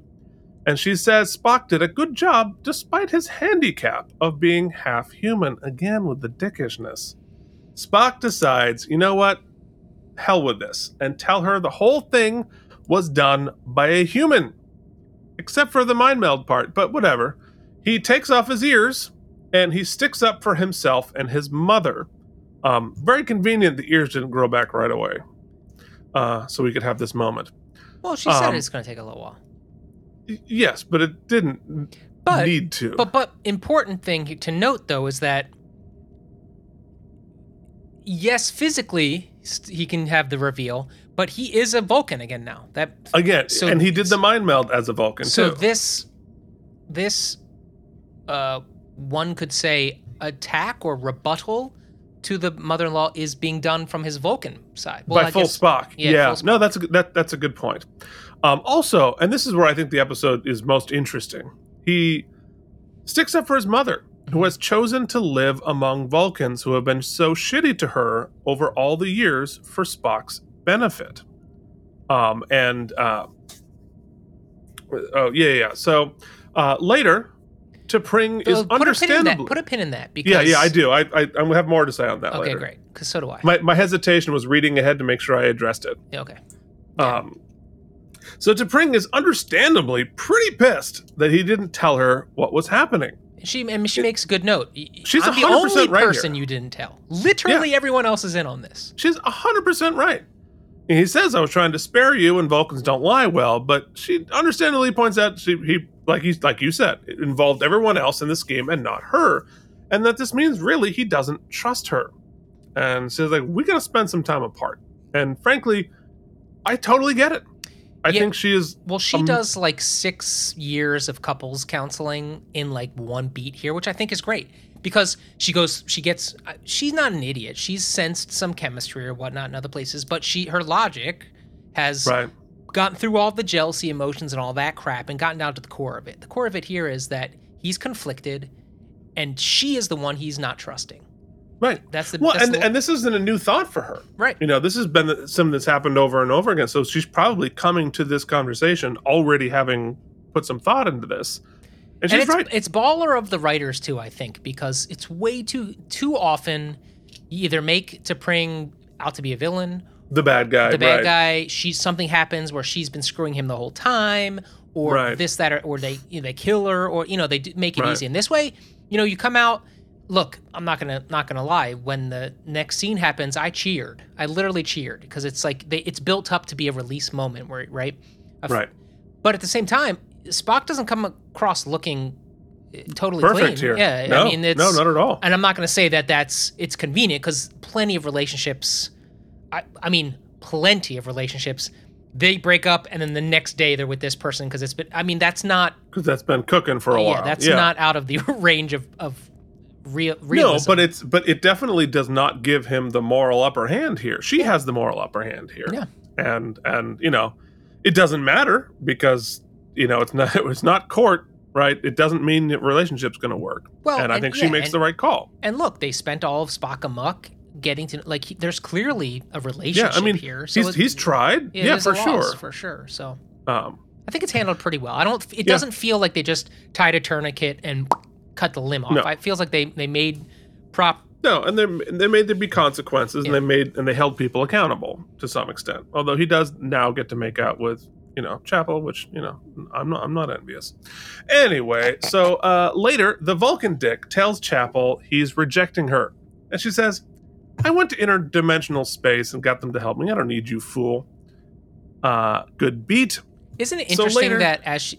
and she says Spock did a good job despite his handicap of being half human, again with the dickishness. Spock decides, you know what? Hell with this, and tell her the whole thing was done by a human. Except for the mind meld part, but whatever. He takes off his ears and he sticks up for himself and his mother. Um, very convenient the ears didn't grow back right away. Uh, so we could have this moment. Well, she said Um, it's going to take a little while, Y- Yes, but it didn't but need to. But but important thing to note though is that yes, physically he can have the reveal, but he is a Vulcan again now. That Again, so- and he did the mind meld as a Vulcan so too. this this uh one could say attack or rebuttal to the mother-in-law is being done from his Vulcan side. Well, by I full guess- Spock. yeah, Yeah, full no, that's a good, that that's a good point. Um, also, and this is where I think the episode is most interesting. He sticks up for his mother, who has chosen to live among Vulcans who have been so shitty to her over all the years for Spock's benefit. Um, and uh, oh yeah, yeah. So uh, later, T'Pring is Uh, put a pin in that. understandably. Put a pin in that because yeah, yeah, I do. I, I I have more to say on that Okay, later. great. Because so do I. My my hesitation was reading ahead to make sure I addressed it. Yeah, okay. Yeah. Um, so T'Pring is understandably pretty pissed that he didn't tell her what was happening. She and she makes a good note. She's I'm the 100% only right here. person you didn't tell. Literally everyone else is in on this. She's hundred percent right. He says, "I was trying to spare you, and Vulcans don't lie well." But she understandably points out she he like he's like you said, it involved everyone else in the scheme and not her, and that this means really he doesn't trust her. And she's like, "We got to spend some time apart." And frankly, I totally get it. I Yeah. think she is. Well, she Um, does like six years of couples counseling in like one beat here, which I think is great because she goes, she gets, uh, she's not an idiot. She's sensed some chemistry or whatnot in other places, but she, her logic has Right. gotten through all the jealousy emotions and all that crap and gotten down to the core of it. The core of it here is that he's conflicted and she is the one he's not trusting. Right. That's the, Well, that's and, the, and this isn't a new thought for her. right. You know, this has been something that's happened over and over again. So she's probably coming to this conversation already having put some thought into this. And and it's, right. it's baller of the writers too, I think, because it's way too too often you either make to T'Pring out to be a villain, The bad guy. the bad right. guy. She's something happens where she's been screwing him the whole time, or Right. this that, or, or they you know, they kill her, or you know they make it easy. And this way, you know, you come out. Look, I'm not gonna not gonna lie. When the next scene happens, I cheered. I literally cheered because it's like they, it's built up to be a release moment, where right, A Right. but at the same time, Spock doesn't come across looking uh, totally Perfect clean. here. Yeah, No, I mean, it's, no, not at all. And I'm not going to say that that's it's convenient because plenty of relationships, I, I mean, plenty of relationships, they break up and then the next day they're with this person because it's been. I mean, that's not. Because that's been cooking for a while. yeah, while. that's yeah. not out of the *laughs* range of of real. No, Realism. but it's but it definitely does not give him the moral upper hand here. She has the moral upper hand here. Yeah. And and you know, it doesn't matter because you know it's not *laughs* it's not court, right? It doesn't mean that relationship's going to work. Well, and I and- think she makes and- the right call. and look, they spent all of Spock amok getting to like. he- There's clearly a relationship Yeah, I mean, here. So he's he's tried. yeah, for sure. for sure. So Um, I think it's handled pretty well. I don't. It Yeah. doesn't feel like they just tied a tourniquet and cut the limb off. No. It feels like they they made prop. no, and they they made there be consequences, Yeah. and they made and they held people accountable to some extent. Although he does now get to make out with you know Chapel, which you know I'm not I'm not envious. Anyway, so uh, later the Vulcan Dick tells Chapel he's rejecting her, and she says, "I went to interdimensional space and got them to help me. I don't need you, fool." Uh, good beat. Isn't it So interesting later- that as she,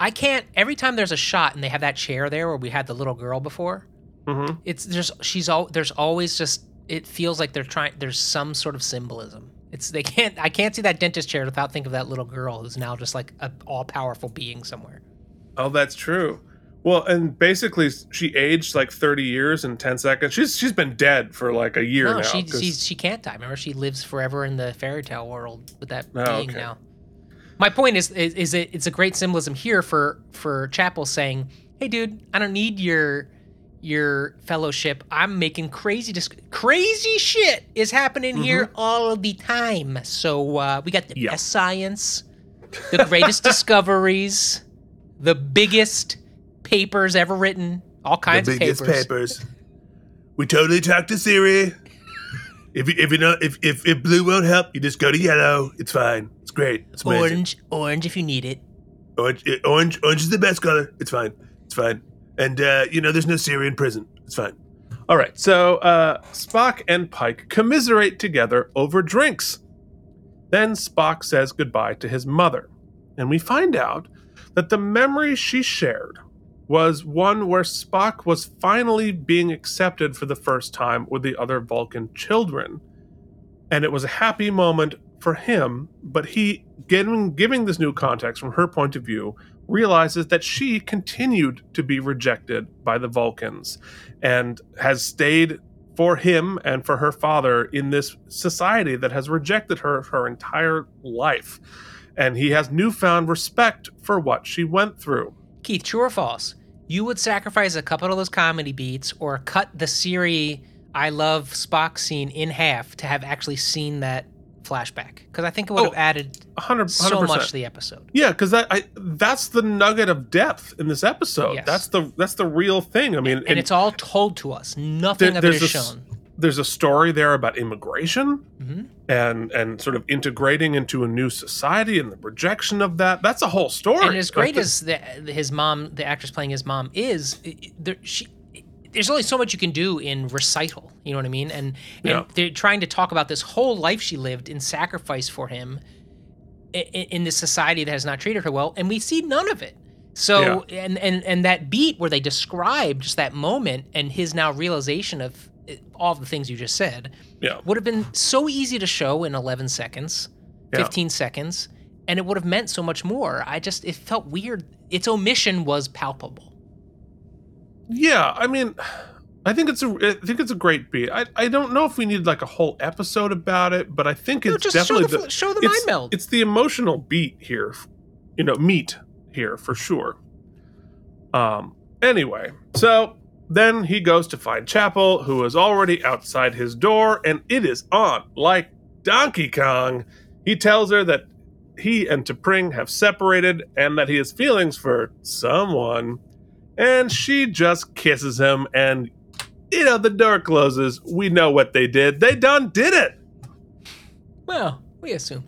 I can't every time there's a shot and they have that chair there where we had the little girl before. hmm It's there's she's all there's always just it feels like they're trying there's some sort of symbolism. It's they can't I can't see that dentist chair without thinking of that little girl who's now just like an all powerful being somewhere. Oh, that's true. Well, and basically, she aged like 30 years in 10 seconds. She's she's been dead for like a year no, now. she she she can't die. Remember, she lives forever in the fairy tale world with that Oh, being okay. now. My point is, is, is it, it's a great symbolism here for for Chapel saying, "Hey, dude, I don't need your your fellowship. I'm making crazy dis- crazy shit is happening here all the time. So uh, we got the Mm-hmm. Best science, the greatest *laughs* discoveries, the biggest papers ever written, all kinds of papers. papers. We totally talked to Siri. If you, if you know if, if if blue won't help, you just go to yellow. It's fine. It's great. It's. Orange, orange if you need it. Orange, orange, orange is the best color. It's fine. It's fine. And uh, you know, there's no Syrian prison. It's fine. All right. So uh, Spock and Pike commiserate together over drinks. Then Spock says goodbye to his mother, and we find out that the memory she shared was one where Spock was finally being accepted for the first time with the other Vulcan children. And it was a happy moment for him, but he, giving, giving this new context from her point of view, realizes that she continued to be rejected by the Vulcans and has stayed for him and for her father in this society that has rejected her her entire life. And he has newfound respect for what she went through. Keith, true or false? You would sacrifice a couple of those comedy beats or cut the Siri I love Spock scene in half to have actually seen that flashback? Because I think it would have Oh, added 100, so 100%. much to the episode. Yeah, because that I that's the nugget of depth in this episode. Yes. That's the that's the real thing. I mean, And, it's all told to us. Nothing there- of it is there's shown. there's a story there about immigration hmm and and sort of integrating into a new society and the rejection of that. That's a whole story. And as great Like, as the, his mom, the actress playing his mom, is, there, she, there's only so much you can do in recital. You know what I mean? And, Yeah. they're trying to talk about this whole life she lived in sacrifice for him in, in this society that has not treated her well, and we see none of it. So and and and that beat where they describe just that moment and his now realization of uh, all the things you just said yeah, would have been so easy to show in 11 seconds Yeah. 15 seconds, and it would have meant so much more. I just, it felt weird. Its omission was palpable. Yeah, I mean, I think it's a I think it's a great beat. I, I don't know if we need like a whole episode about it, but I think No, it's just show definitely the, the, show the mind meld. it's the emotional beat here, you know, meat here for sure. Um. Anyway, so then he goes to find Chapel, who is already outside his door, and it is on like Donkey Kong. He tells her that he and T'Pring have separated and that he has feelings for someone, and she just kisses him, and you know the door closes. We know what they did. They done did it. well, we assume.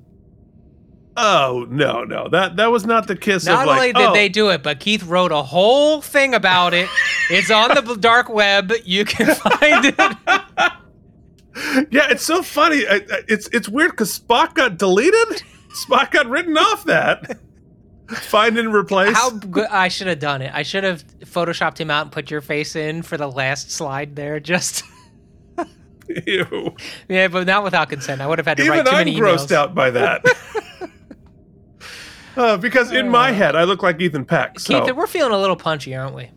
Oh no, no, that that was not the kiss Not of like. only did oh, they do it, but Keith wrote a whole thing about it. it's on the *laughs* dark web. You can *laughs* find it. *laughs* yeah, it's so funny. It's it's weird because Spock got deleted. Spock got written off that. Find and replace. How good! I should have done it. I should have photoshopped him out and put your face in for the last slide there. Just *laughs* Ew. yeah, but not without consent. I would have had to Even write too I'm many grossed emails. out by that. *laughs* Uh, because in my head, I look like Ethan Peck. So Keith, we're feeling a little punchy, aren't we?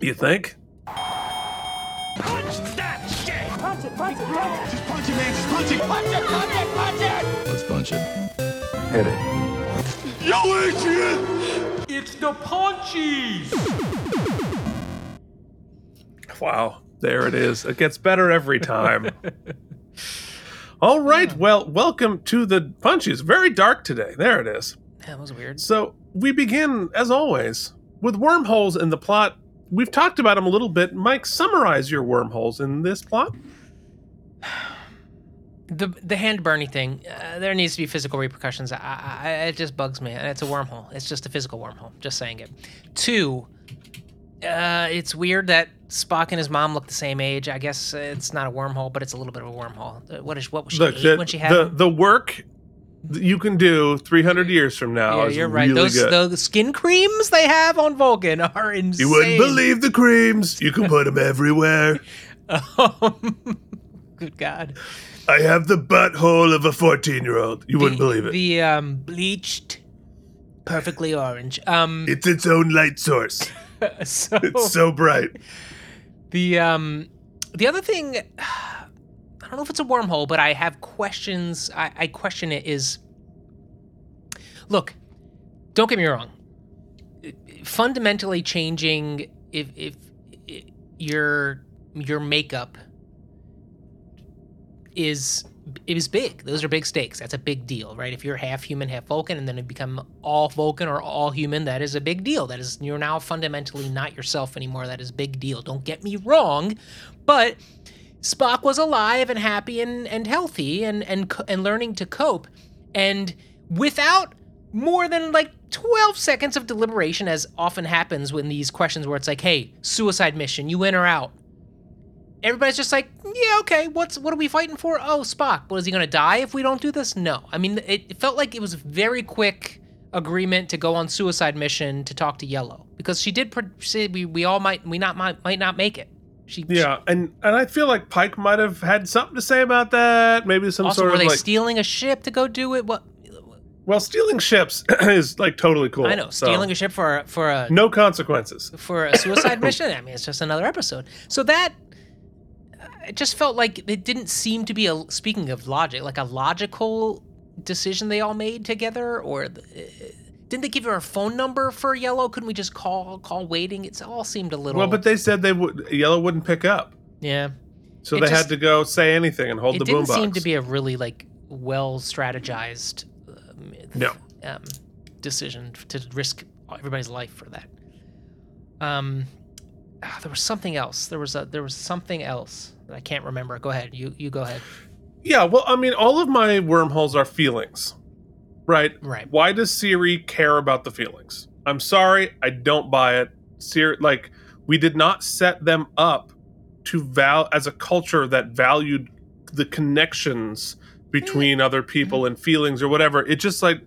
you think? Punch that shit! Punch it, punch it, punch it! Just punch it, man, just punch it! Punch it, punch it, punch it! Let's punch it. Hit it. Yo, Adrian! It's the punchies! Wow, there it is. It gets better every time. All right, well, welcome to the punchies. Very dark today. There it is. That was weird. So we begin, as always, with wormholes in the plot. We've talked about them a little bit. Mike, summarize your wormholes in this plot. The the hand burning thing. Uh, there needs to be physical repercussions. I, I, it just bugs me. It's a wormhole. It's just a physical wormhole. Just saying it. Two. Uh, it's weird that Spock and his mom look the same age. I guess it's not a wormhole, but it's a little bit of a wormhole. Uh, What is what was she Look, the, when she had? the, him? the work you can do 300 years from now yeah, is you're right. really Those good. those skin creams they have on Vulcan are insane. you wouldn't believe the creams. You can put them everywhere. *laughs* Um, good God. I have the butthole of a 14 year old. You wouldn't believe it. The um, bleached, perfectly orange. Um, it's its own light source. *laughs* so It's so bright. the um, the other thing, *sighs* I don't know if it's a wormhole, but I have questions. I, I question it. Is look, don't get me wrong. Fundamentally changing if if, if your your makeup is is big. Those are big stakes. That's a big deal, right? If you're half human, half Vulcan, and then you become all Vulcan or all human, that is a big deal. That is you're now fundamentally not yourself anymore. That is big deal. Don't get me wrong, but Spock was alive and happy and, and healthy and and and learning to cope, and without more than like 12 seconds of deliberation, as often happens when these questions where it's like, hey, suicide mission, you in or out? Everybody's just like, yeah, okay, what's what are we fighting for? Oh, Spock. Was he gonna die if we don't do this? No. I mean, it, it felt like it was a very quick agreement to go on suicide mission to talk to Yellow because she did say we, we all might we not might, might not make it. She Yeah, and and I feel like Pike might have had something to say about that. Maybe some also, sort were of they like, stealing a ship to go do it? What well, stealing ships *clears throat* is like totally cool. I know, so stealing a ship for a, for a no consequences. for a suicide *laughs* mission. I mean, it's just another episode. So that it just felt like it didn't seem to be a speaking of logic, like a logical decision they all made together. Or the, uh, didn't they give her a phone number for Yellow? Couldn't we just call call waiting? It all seemed a little. Well, but they said they would Yellow wouldn't pick up, yeah, so It they just- had to go say anything and hold the boombox. it didn't seem to be a really like well strategized. Um, No. um, decision to risk everybody's life for that. Um, ah, there was something else. There was a there was something else I can't remember. Go ahead. You you go ahead. Yeah, well, I mean, all of my wormholes are feelings, right? Right. Why does Siri care about the feelings? I'm sorry, I don't buy it. Siri, like, we did not set them up to val as a culture that valued the connections between mm-hmm. other people mm-hmm. and feelings or whatever. It just like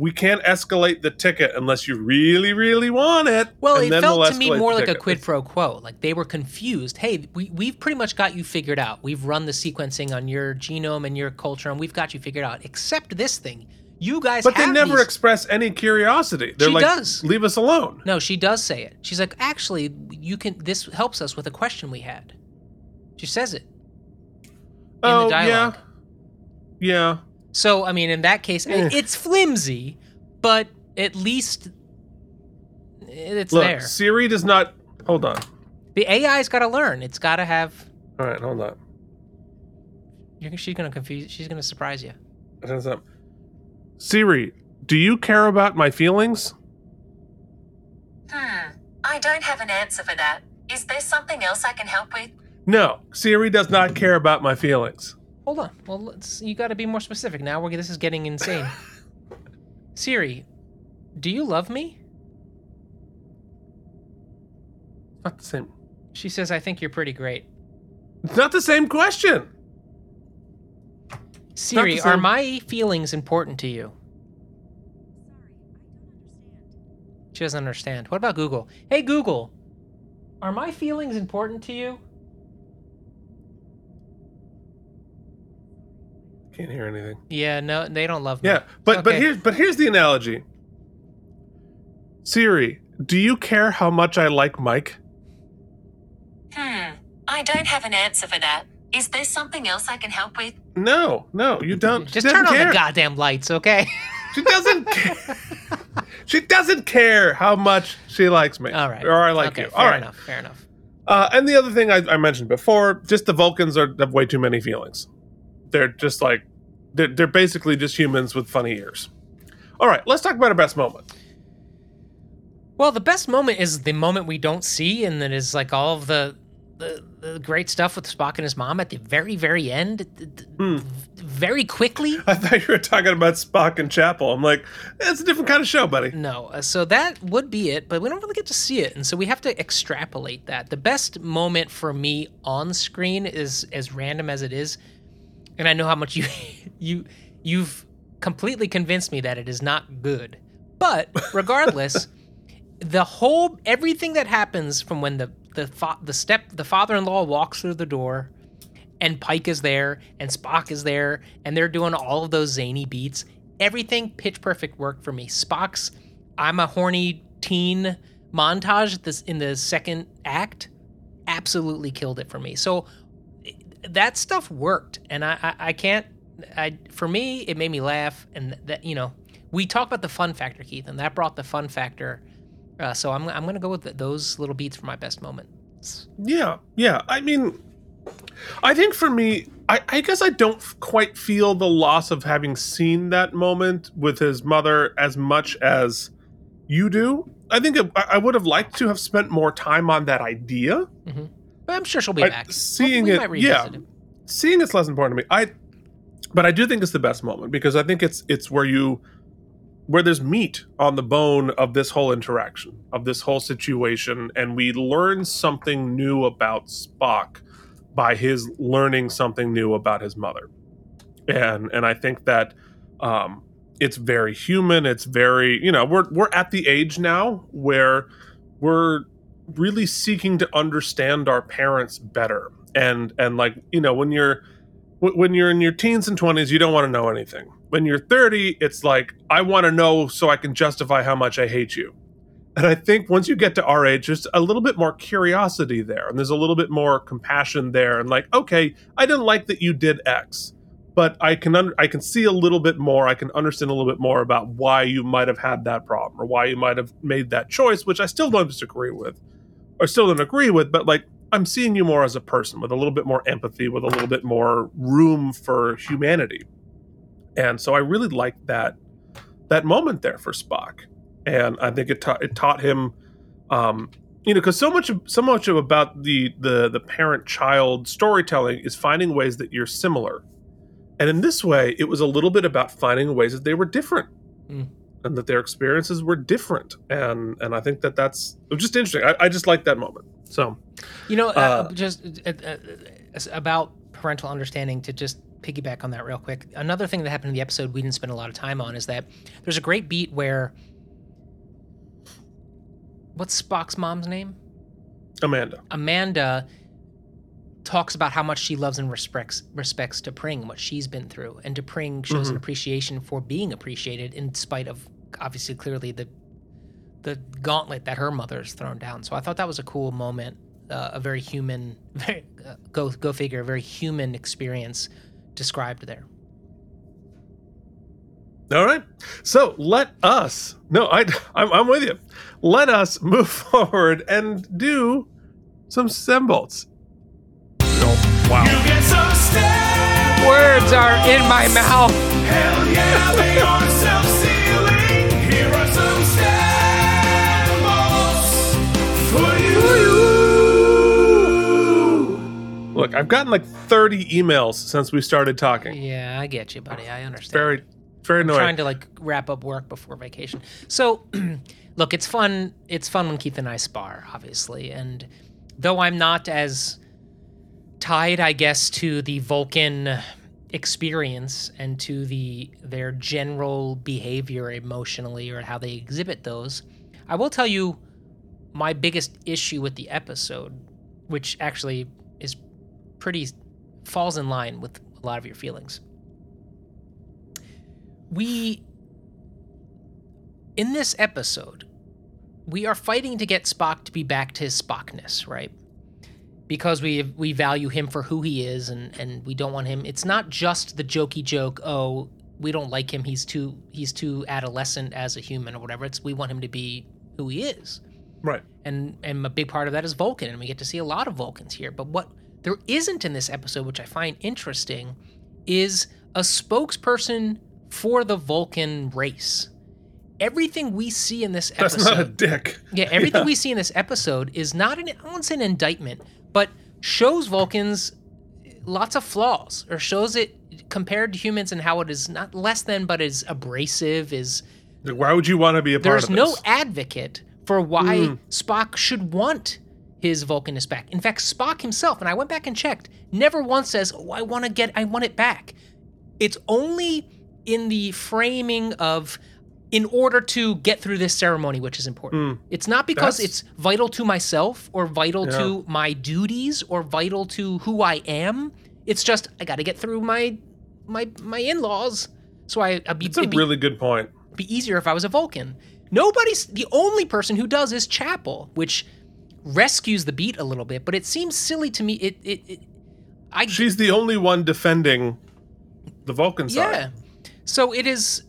we can't escalate the ticket unless you really, really want it. Well, it felt we'll to me more like a quid pro quo. Like they were confused. Hey, we, we've pretty much got you figured out. We've run the sequencing on your genome and your culture, and we've got you figured out. Except this thing. You guys But they never these- express any curiosity. They're She like, does. leave us alone. No, she does say it. She's like, actually, you can. This helps us with a question we had. She says it. oh, the dialogue. yeah. Yeah. So, I mean, in that case, Eh. it's flimsy, but at least it's Look, there. Siri does not. Hold on. The AI's got to learn. It's got to have. All right, hold on. You're, she's gonna confuse. She's gonna surprise you. It has that- Siri, do you care about my feelings? Hmm. I don't have an answer for that. Is there something else I can help with? No, Siri does not care about my feelings. Hold on. Well, let's. You got to be more specific. Now we're. This is getting insane. *laughs* Siri, do you love me? Not the same. She says, "I think you're pretty great." It's not the same question. Siri, the are my feelings important to you? She doesn't understand. What about Google? Hey Google, are my feelings important to you? Can't hear anything. Yeah, no, they don't love me. Yeah, but but here's but here's the analogy. Siri, do you care how much I like Mike? Hmm. I don't have an answer for that. Is there something else I can help with? No, no, you don't. Just turn on care. the goddamn lights, okay? *laughs* She doesn't care. *laughs* she doesn't care how much she likes me. All right. Or I like okay, you. Fair All right. enough. Fair enough. Uh, and the other thing I, I mentioned before, just the Vulcans are have way too many feelings. They're just like they're, they're basically just humans with funny ears. All right, let's talk about our best moment. Well, the best moment is the moment we don't see, and that is like all of the the, the great stuff with Spock and his mom at the very, very end, Hmm. very quickly. *laughs* I thought you were talking about Spock and Chapel. I'm like, it's a different kind of show, buddy. No, uh, so that would be it, but we don't really get to see it, and so we have to extrapolate that. The best moment for me on screen is as random as it is, and I know how much you *laughs* you you've completely convinced me that it is not good. But regardless, *laughs* the whole everything that happens from when the the fa- the step the father-in-law walks through the door and Pike is there and Spock is there and they're doing all of those zany beats. Everything pitch perfect worked for me. Spock's I'm a horny teen montage this in the second act absolutely killed it for me. So that stuff worked and I I, I can't I for me it made me laugh and that you know we talked about the fun factor Keith and that brought the fun factor uh, so I'm, I'm gonna go with th those little beats for my best moments. Yeah, yeah. I mean, I think for me, I, I guess I don't f- quite feel the loss of having seen that moment with his mother as much as you do. I think it, I I would have liked to have spent more time on that idea. But I'm sure she'll be I- back. seeing we it- might yeah. it. seeing it's less important to me. I, but I do think it's the best moment because I think it's it's where you, where there's meat on the bone of this whole interaction of this whole situation, and we learn something new about Spock by his learning something new about his mother, and and I think that, um, it's very human. It's very you know we're we're at the age now where we're really seeking to understand our parents better. And and like you know when you're when you're in your teens and 20s you don't want to know anything. When you're 30 it's like i want to know so i can justify how much i hate you. And i think once you get to our age there's a little bit more curiosity there and there's a little bit more compassion there and like okay i didn't like that you did x but i can un- i can see a little bit more i can understand a little bit more about why you might have had that problem or why you might have made that choice which i still don't disagree with or still don't agree with, but like I'm seeing you more as a person with a little bit more empathy, with a little bit more room for humanity. And so I really liked that that moment there for Spock, and I think it taught it taught him, um, you know, because so much of, so much of about the the the parent child storytelling is finding ways that you're similar, and in this way, it was a little bit about finding ways that they were different Mm. And that their experiences were different and and i think that that's it was just interesting i, I just like that moment so You know, uh, Uh, just uh, uh, uh, about parental understanding to just piggyback on that real quick. Another thing that happened in the episode we didn't spend a lot of time on is that there's a great beat where what's Spock's mom's name? Amanda. Amanda talks about how much she loves and respects respects T'Pring, what she's been through, and T'Pring shows an appreciation for being appreciated in spite of obviously clearly the the gauntlet that her mother's thrown down. So I thought that was a cool moment, uh, a very human, *laughs* very, uh, go go figure, a very human experience described there. All right. So let us. No, I, I'm, I'm with you. Let us move *laughs* forward and do some symbols. Wow. You get some steps. Words are in my mouth. Hell yeah, they are self-sealing. Here are some symbols for you. Look, I've gotten like 30 emails since we started talking. Yeah, I get you, buddy. I understand. Very, very I'm annoying. trying to like wrap up work before vacation. So, *clears throat* look, it's fun. It's fun when Keith and I spar, obviously. And though I'm not as tied, I guess, to the Vulcan experience and to the their general behavior emotionally or how they exhibit those, I will tell you my biggest issue with the episode, which actually is pretty falls in line with a lot of your feelings we in this episode we are fighting to get Spock to be back to his Spockness, right? Because we we value him for who he is and and we don't want him it's not just the jokey joke, oh, we don't like him, he's too he's too adolescent as a human or whatever. It's we want him to be who he is. right. And and a big part of that is Vulcan, and we get to see a lot of Vulcans here. But what there isn't in this episode, which I find interesting, is a spokesperson for the Vulcan race. Everything we see in this That's episode, not a dick. yeah, everything we see in this episode is not an I won't say an indictment, but shows Vulcans lots of flaws, or shows it compared to humans and how it is not less than, but is abrasive, is Like, Why would you want to be a part there's of no this? Hmm. advocate for why Spock should want his Vulcanness back. In fact, Spock himself, and I went back and checked, never once says, "Oh, I want to get, I want it back." It's only in the framing of, in order to get through this ceremony, which is important. Mm. It's not because. That's- it's vital to myself or vital Yeah. to my duties or vital to who I am. It's just I got to get through my my my in-laws. So I, I'd be, It's a be really good point. be easier if I was a Vulcan. Nobody's the only person who does is Chapel, which rescues the beat a little bit, but it seems silly to me. It it, it I She's the only one defending the Vulcan side. yeah. So it is.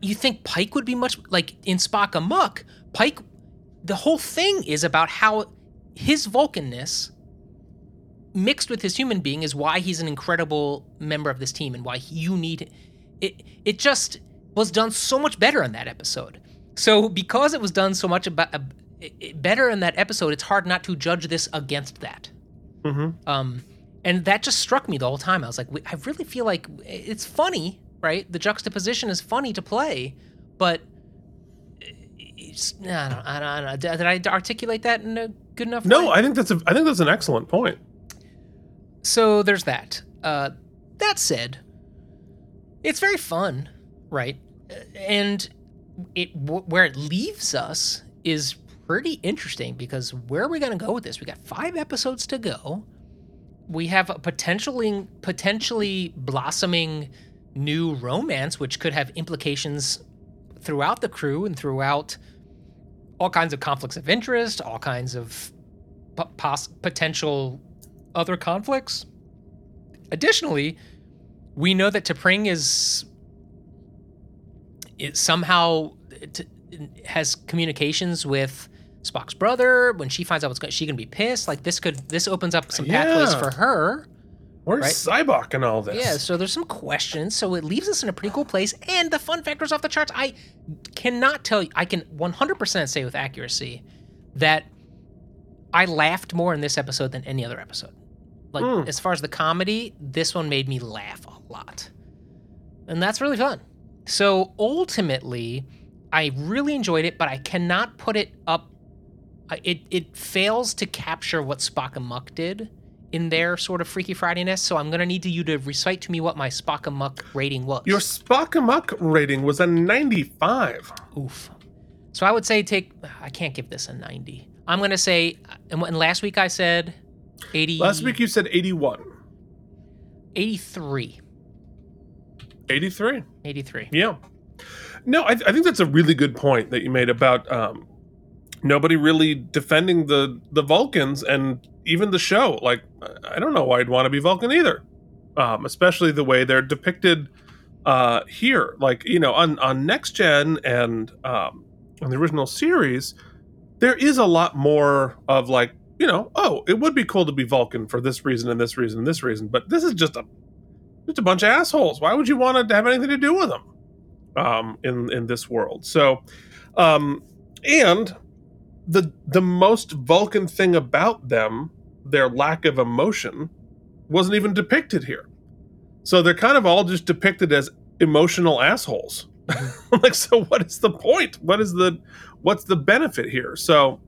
You think Pike would be much like in Spock Amok? Pike, the whole thing is about how his Vulcanness mixed with his human being is why he's an incredible member of this team and why you need it. It just was done so much better in that episode. So because it was done so much about uh, better in that episode, it's hard not to judge this against that. Mm-hmm. Um, and that just struck me the whole time. I was like, I really feel like it's funny, right? The juxtaposition is funny to play, but it's, I, don't, I, don't, I don't know. Did I articulate that in a good enough No, way? I think that's a I think that's an excellent point. so there's that. Uh, that said, it's very fun, right? Uh, And it wh- where it leaves us is pretty interesting because where are we going to go with this? We got five episodes to go. We have a potentially potentially blossoming new romance, which could have implications throughout the crew and throughout all kinds of conflicts of interest, all kinds of p- pos- potential other conflicts. Additionally, we know that T'Pring is, is somehow t- has communications with Spock's brother. When she finds out what's going, she gonna be pissed. Like this could this opens up some pathways for her. Where's Sybok in all this? Yeah, so there's some questions. So it leaves us in a pretty cool place, and the fun factor's off the charts. I cannot tell you. I can 100% say with accuracy that I laughed more in this episode than any other episode. Like Mm. as far as the comedy, this one made me laugh a lot, and that's really fun. So ultimately, I really enjoyed it, but I cannot put it up. It it fails to capture what Spock Amok did in their sort of Freaky Fridayness. So I'm gonna need you to recite to me what my Spock Amok rating was. Your Spock Amok rating was a 95. Oof. So I would say take. I can't give this a 90. I'm gonna say. And, and last week I said 80. Last week you said 81. 83. 83. 83. Yeah. No, I, I think that's a really good point that you made about um, nobody really defending the the Vulcans and even the show. Like, I don't know why I'd want to be Vulcan either, um, especially the way they're depicted uh, here. Like, you know, on on Next Gen and um, on the original series, there is a lot more of like, you know, oh, it would be cool to be Vulcan for this reason and this reason and this reason, but this is just a just a bunch of assholes. Why would you want to have anything to do with them? um, in in this world. So, um, and the the most Vulcan thing about them, their lack of emotion, wasn't even depicted here. So they're kind of all just depicted as emotional assholes. *laughs* like, so what is the point? What is the what's the benefit here? So.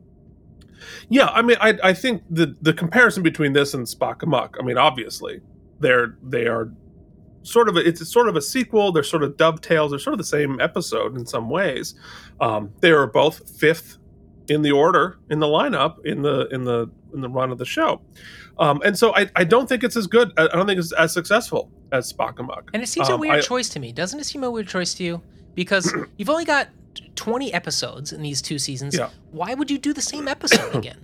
Yeah, I mean, I, I think the the comparison between this and Spock Amok, I mean, obviously, they're they are sort of a, it's sort of a sequel. They're sort of dovetails. They're sort of the same episode in some ways. Um, they are both fifth in the order in the lineup in the in the in the run of the show. Um, and so I, I don't think it's as good. I don't think it's as successful as Spock Amok. And it seems a Um, weird I- choice to me. Doesn't it seem a weird choice to you? Because *clears throat* you've only got 20 episodes in these two seasons. Yeah. Why would you do the same episode *clears throat* again?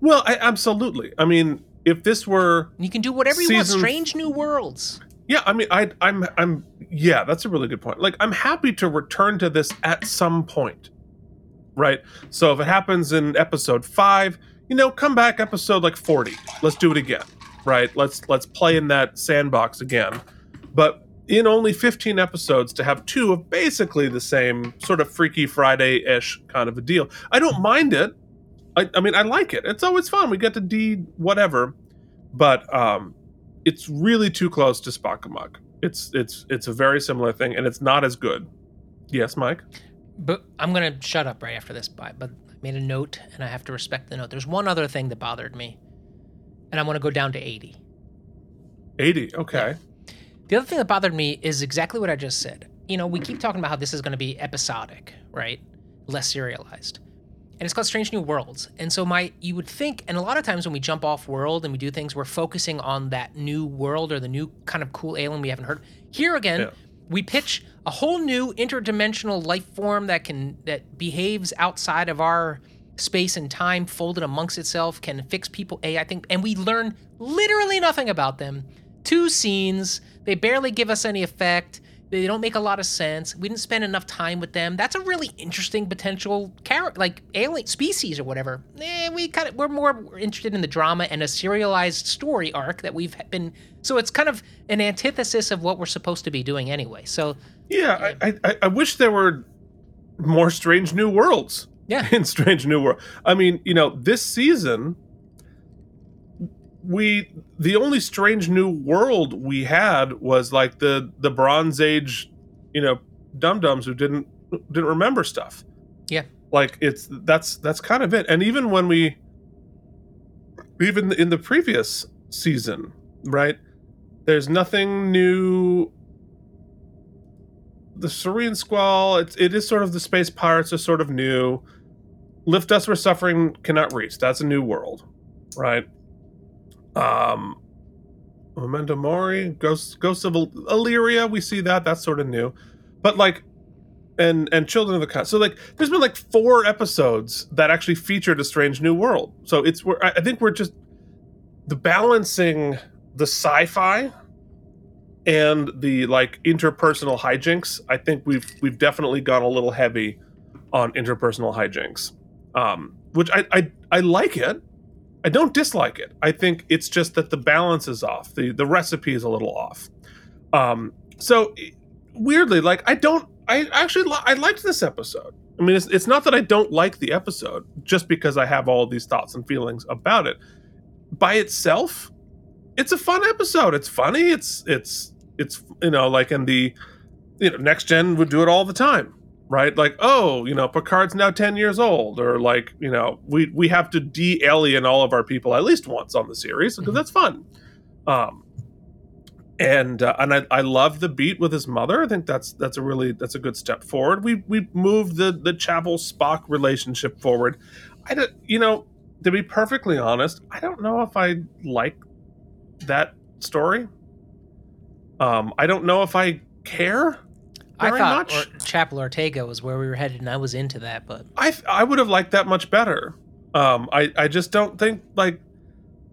Well, I, absolutely. I mean, if this were You can do whatever you want. Strange New Worlds. Yeah, I mean, I, I'm, I'm, yeah, that's a really good point. Like, I'm happy to return to this at some point, right? So if it happens in episode five, you know, come back episode like forty. Let's do it again, right? Let's let's play in that sandbox again. But in only 15 episodes to have two of basically the same sort of Freaky Friday ish kind of a deal, I don't mind it. I, I mean, I like it. It's always fun. We get to D whatever, but um, it's really too close to Spock. It's it's it's a very similar thing, and it's not as good. Yes, Mike. But I'm going to shut up right after this, but but I made a note and I have to respect the note. There's one other thing that bothered me, and I want to go down to 80. 80. Okay. The other thing that bothered me is exactly what I just said. You know, we keep talking about how this is going to be episodic, right? Less serialized. And it's called Strange New Worlds. And so my you would think and a lot of times when we jump off world and we do things we're focusing on that new world or the new kind of cool alien we haven't heard. Here again, Yeah. We pitch a whole new interdimensional life form that can that behaves outside of our space and time folded amongst itself can fix people a i think and we learn literally nothing about them. Two scenes they barely give us any effect they don't make a lot of sense we didn't spend enough time with them that's a really interesting potential character like alien species or whatever eh, we kind of we're more interested in the drama and a serialized story arc that we've been so it's kind of an antithesis of what we're supposed to be doing anyway so Yeah, I, I I wish there were more Strange New Worlds. Yeah. *laughs* in Strange New World. I mean, you know, this season we the only Strange New World we had was like the the Bronze Age, you know, dum dums who didn't didn't remember stuff. yeah. Like it's that's that's kind of it. And even when we even in the previous season right there's nothing new. The Serene Squall it's it is sort of the space pirates are sort of new. Lift us where suffering cannot reach that's a new world right um memento mori ghosts ghosts of illyria we see that that's sort of new. But like and and children of the cut so like there's been like four episodes that actually featured a strange new world. So it's we're i I think we're just the balancing the sci-fi and the like interpersonal hijinks i think we've we've definitely gone a little heavy on interpersonal hijinks. Um which i i, I like it i don't dislike it. I think it's just that the balance is off. The the recipe is a little off. Um so weirdly like i don't i actually li- i liked this episode. I mean it's, it's not that i don't like the episode just because i have all these thoughts and feelings about it. By itself it's a fun episode. It's funny. It's it's it's you know like in the you know next gen would do it all the time right? Like, oh, you know, Picard's now 10 years old, or like, you know, we we have to de-alien all of our people at least once on the series because that's fun. Um and uh, and I, I love the beat with his mother. I think that's that's a really that's a good step forward. We we moved the the Chapel Spock relationship forward. I don't, you know, to be perfectly honest, I don't know if I like that story. Um, I don't know if I care I thought much. or, Chapel Ortega was where we were headed, and I was into that. But I I would have liked that much better. Um, I I just don't think like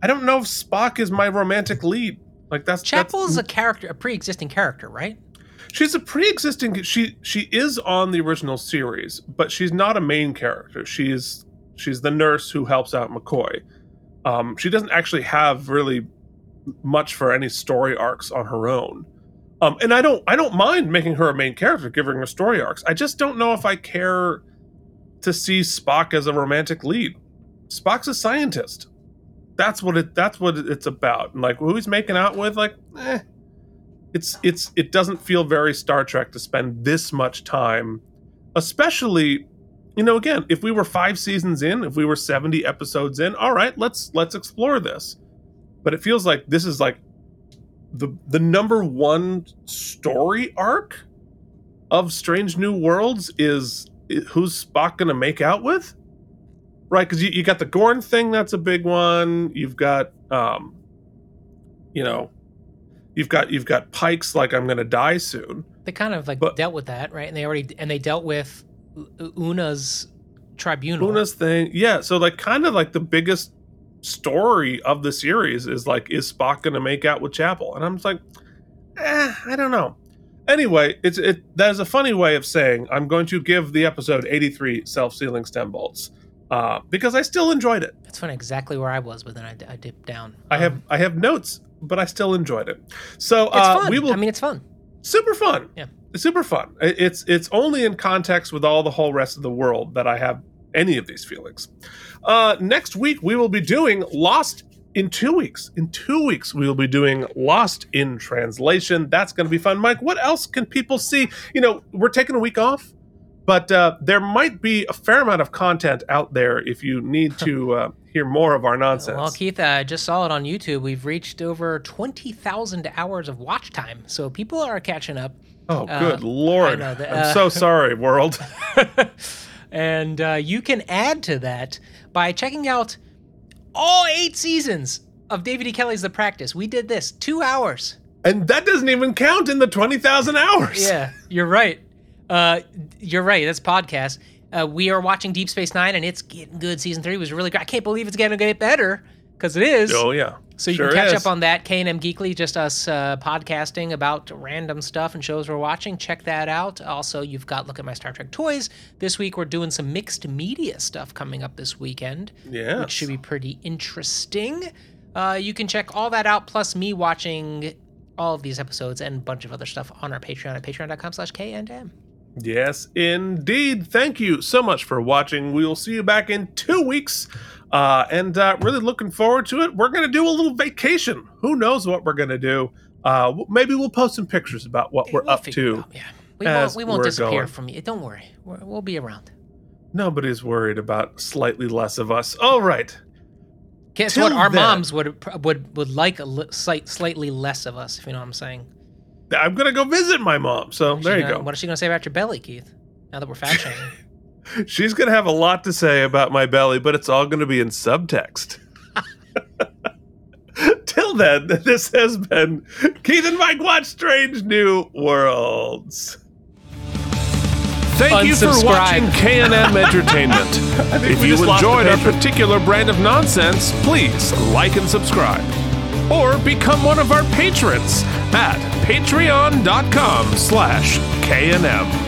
I don't know if Spock is my romantic lead. Like that's Chapel that's, is a character, a pre-existing character, right? she's a pre-existing. She she is on the original series, but she's not a main character. She's she's the nurse who helps out McCoy. Um, she doesn't actually have really much for any story arcs on her own. Um, and I don't I don't mind making her a main character, giving her story arcs. I just don't know if I care to see Spock as a romantic lead. Spock's a scientist. That's what it that's what it's about. And like who he's making out with, like, eh. It's it's it doesn't feel very Star Trek to spend this much time, especially you know, again, if we were five seasons in, if we were 70 episodes in, all right, let's let's explore this. But it feels like this is like the the number one story arc of Strange New Worlds is who's Spock gonna make out with? Right, because you, you got the Gorn thing, that's a big one. You've got um you know, you've got you've got Pike's like I'm gonna die soon. They kind of like But- dealt with that, right? And they already and they dealt with Una's tribunal. Una's thing. Yeah, so like kind of like the biggest story of the series is like, is Spock gonna make out with Chapel? And I'm just like, eh, I don't know. Anyway, it's it that is a funny way of saying I'm going to give the episode 83 self-sealing stem bolts. Uh, because I still enjoyed it. That's funny, exactly where I was, but then I, I dipped down. I have Um, I have notes, but I still enjoyed it. So uh, we will I mean, it's fun. super fun. Yeah. Super fun. It's it's only in context with all the whole rest of the world that I have any of these feelings. Uh, next week we will be doing Lost in two weeks. In two weeks we will be doing Lost in translation. That's going to be fun. Mike, what else can people see? You know, we're taking a week off, but uh, there might be a fair amount of content out there if you need to *laughs* uh, hear more of our nonsense. Well, Keith, I just saw it on YouTube. We've reached over 20,000 hours of watch time. So people are catching up. oh, uh, good lord! know that, I'm uh, so sorry, world. *laughs* and uh, you can add to that by checking out all eight seasons of David E. Kelley's The Practice. We did this two hours. and that doesn't even count in the twenty thousand hours. Yeah, you're right. Uh, you're right. That's podcast. Uh, we are watching Deep Space Nine, and it's getting good. Season three was really great. I can't believe it's going to get better because it is. Oh yeah. So you Sure can catch is. up on that. K and M Geekly, just us uh, podcasting about random stuff and shows we're watching. Check that out. Also, you've got look at my Star Trek toys. This week we're doing some mixed media stuff coming up this weekend, Yes. which should be pretty interesting. Uh, you can check all that out, plus me watching all of these episodes and a bunch of other stuff on our Patreon at patreon.com/slash K and M. Yes, indeed. Thank you so much for watching. We will see you back in two weeks. Uh, and uh, really looking forward to it. We're going to do a little vacation. Who knows what we're going to do? Uh, maybe we'll post some pictures about what we're We'll up to. out, Yeah, we won't. We won't disappear going. from you. Don't worry. We're, we'll be around. Nobody's worried about slightly less of us. All right. Guess Till what? Our then- moms would would would like a li- slight, slightly less of us, if you know what I'm saying. I'm to go visit my mom. So there you gonna- go. What is she going to say about your belly, Keith? Now that we're fat shaming. *laughs* She's going to have a lot to say about my belly, but it's all going to be in subtext. *laughs* Till then, *laughs* this has been Keith and Mike Watch Strange New Worlds. Thank you for watching K&M *laughs* Entertainment. if you enjoyed our particular brand of nonsense, please like and subscribe. Or become one of our patrons at patreon.com slash K&M.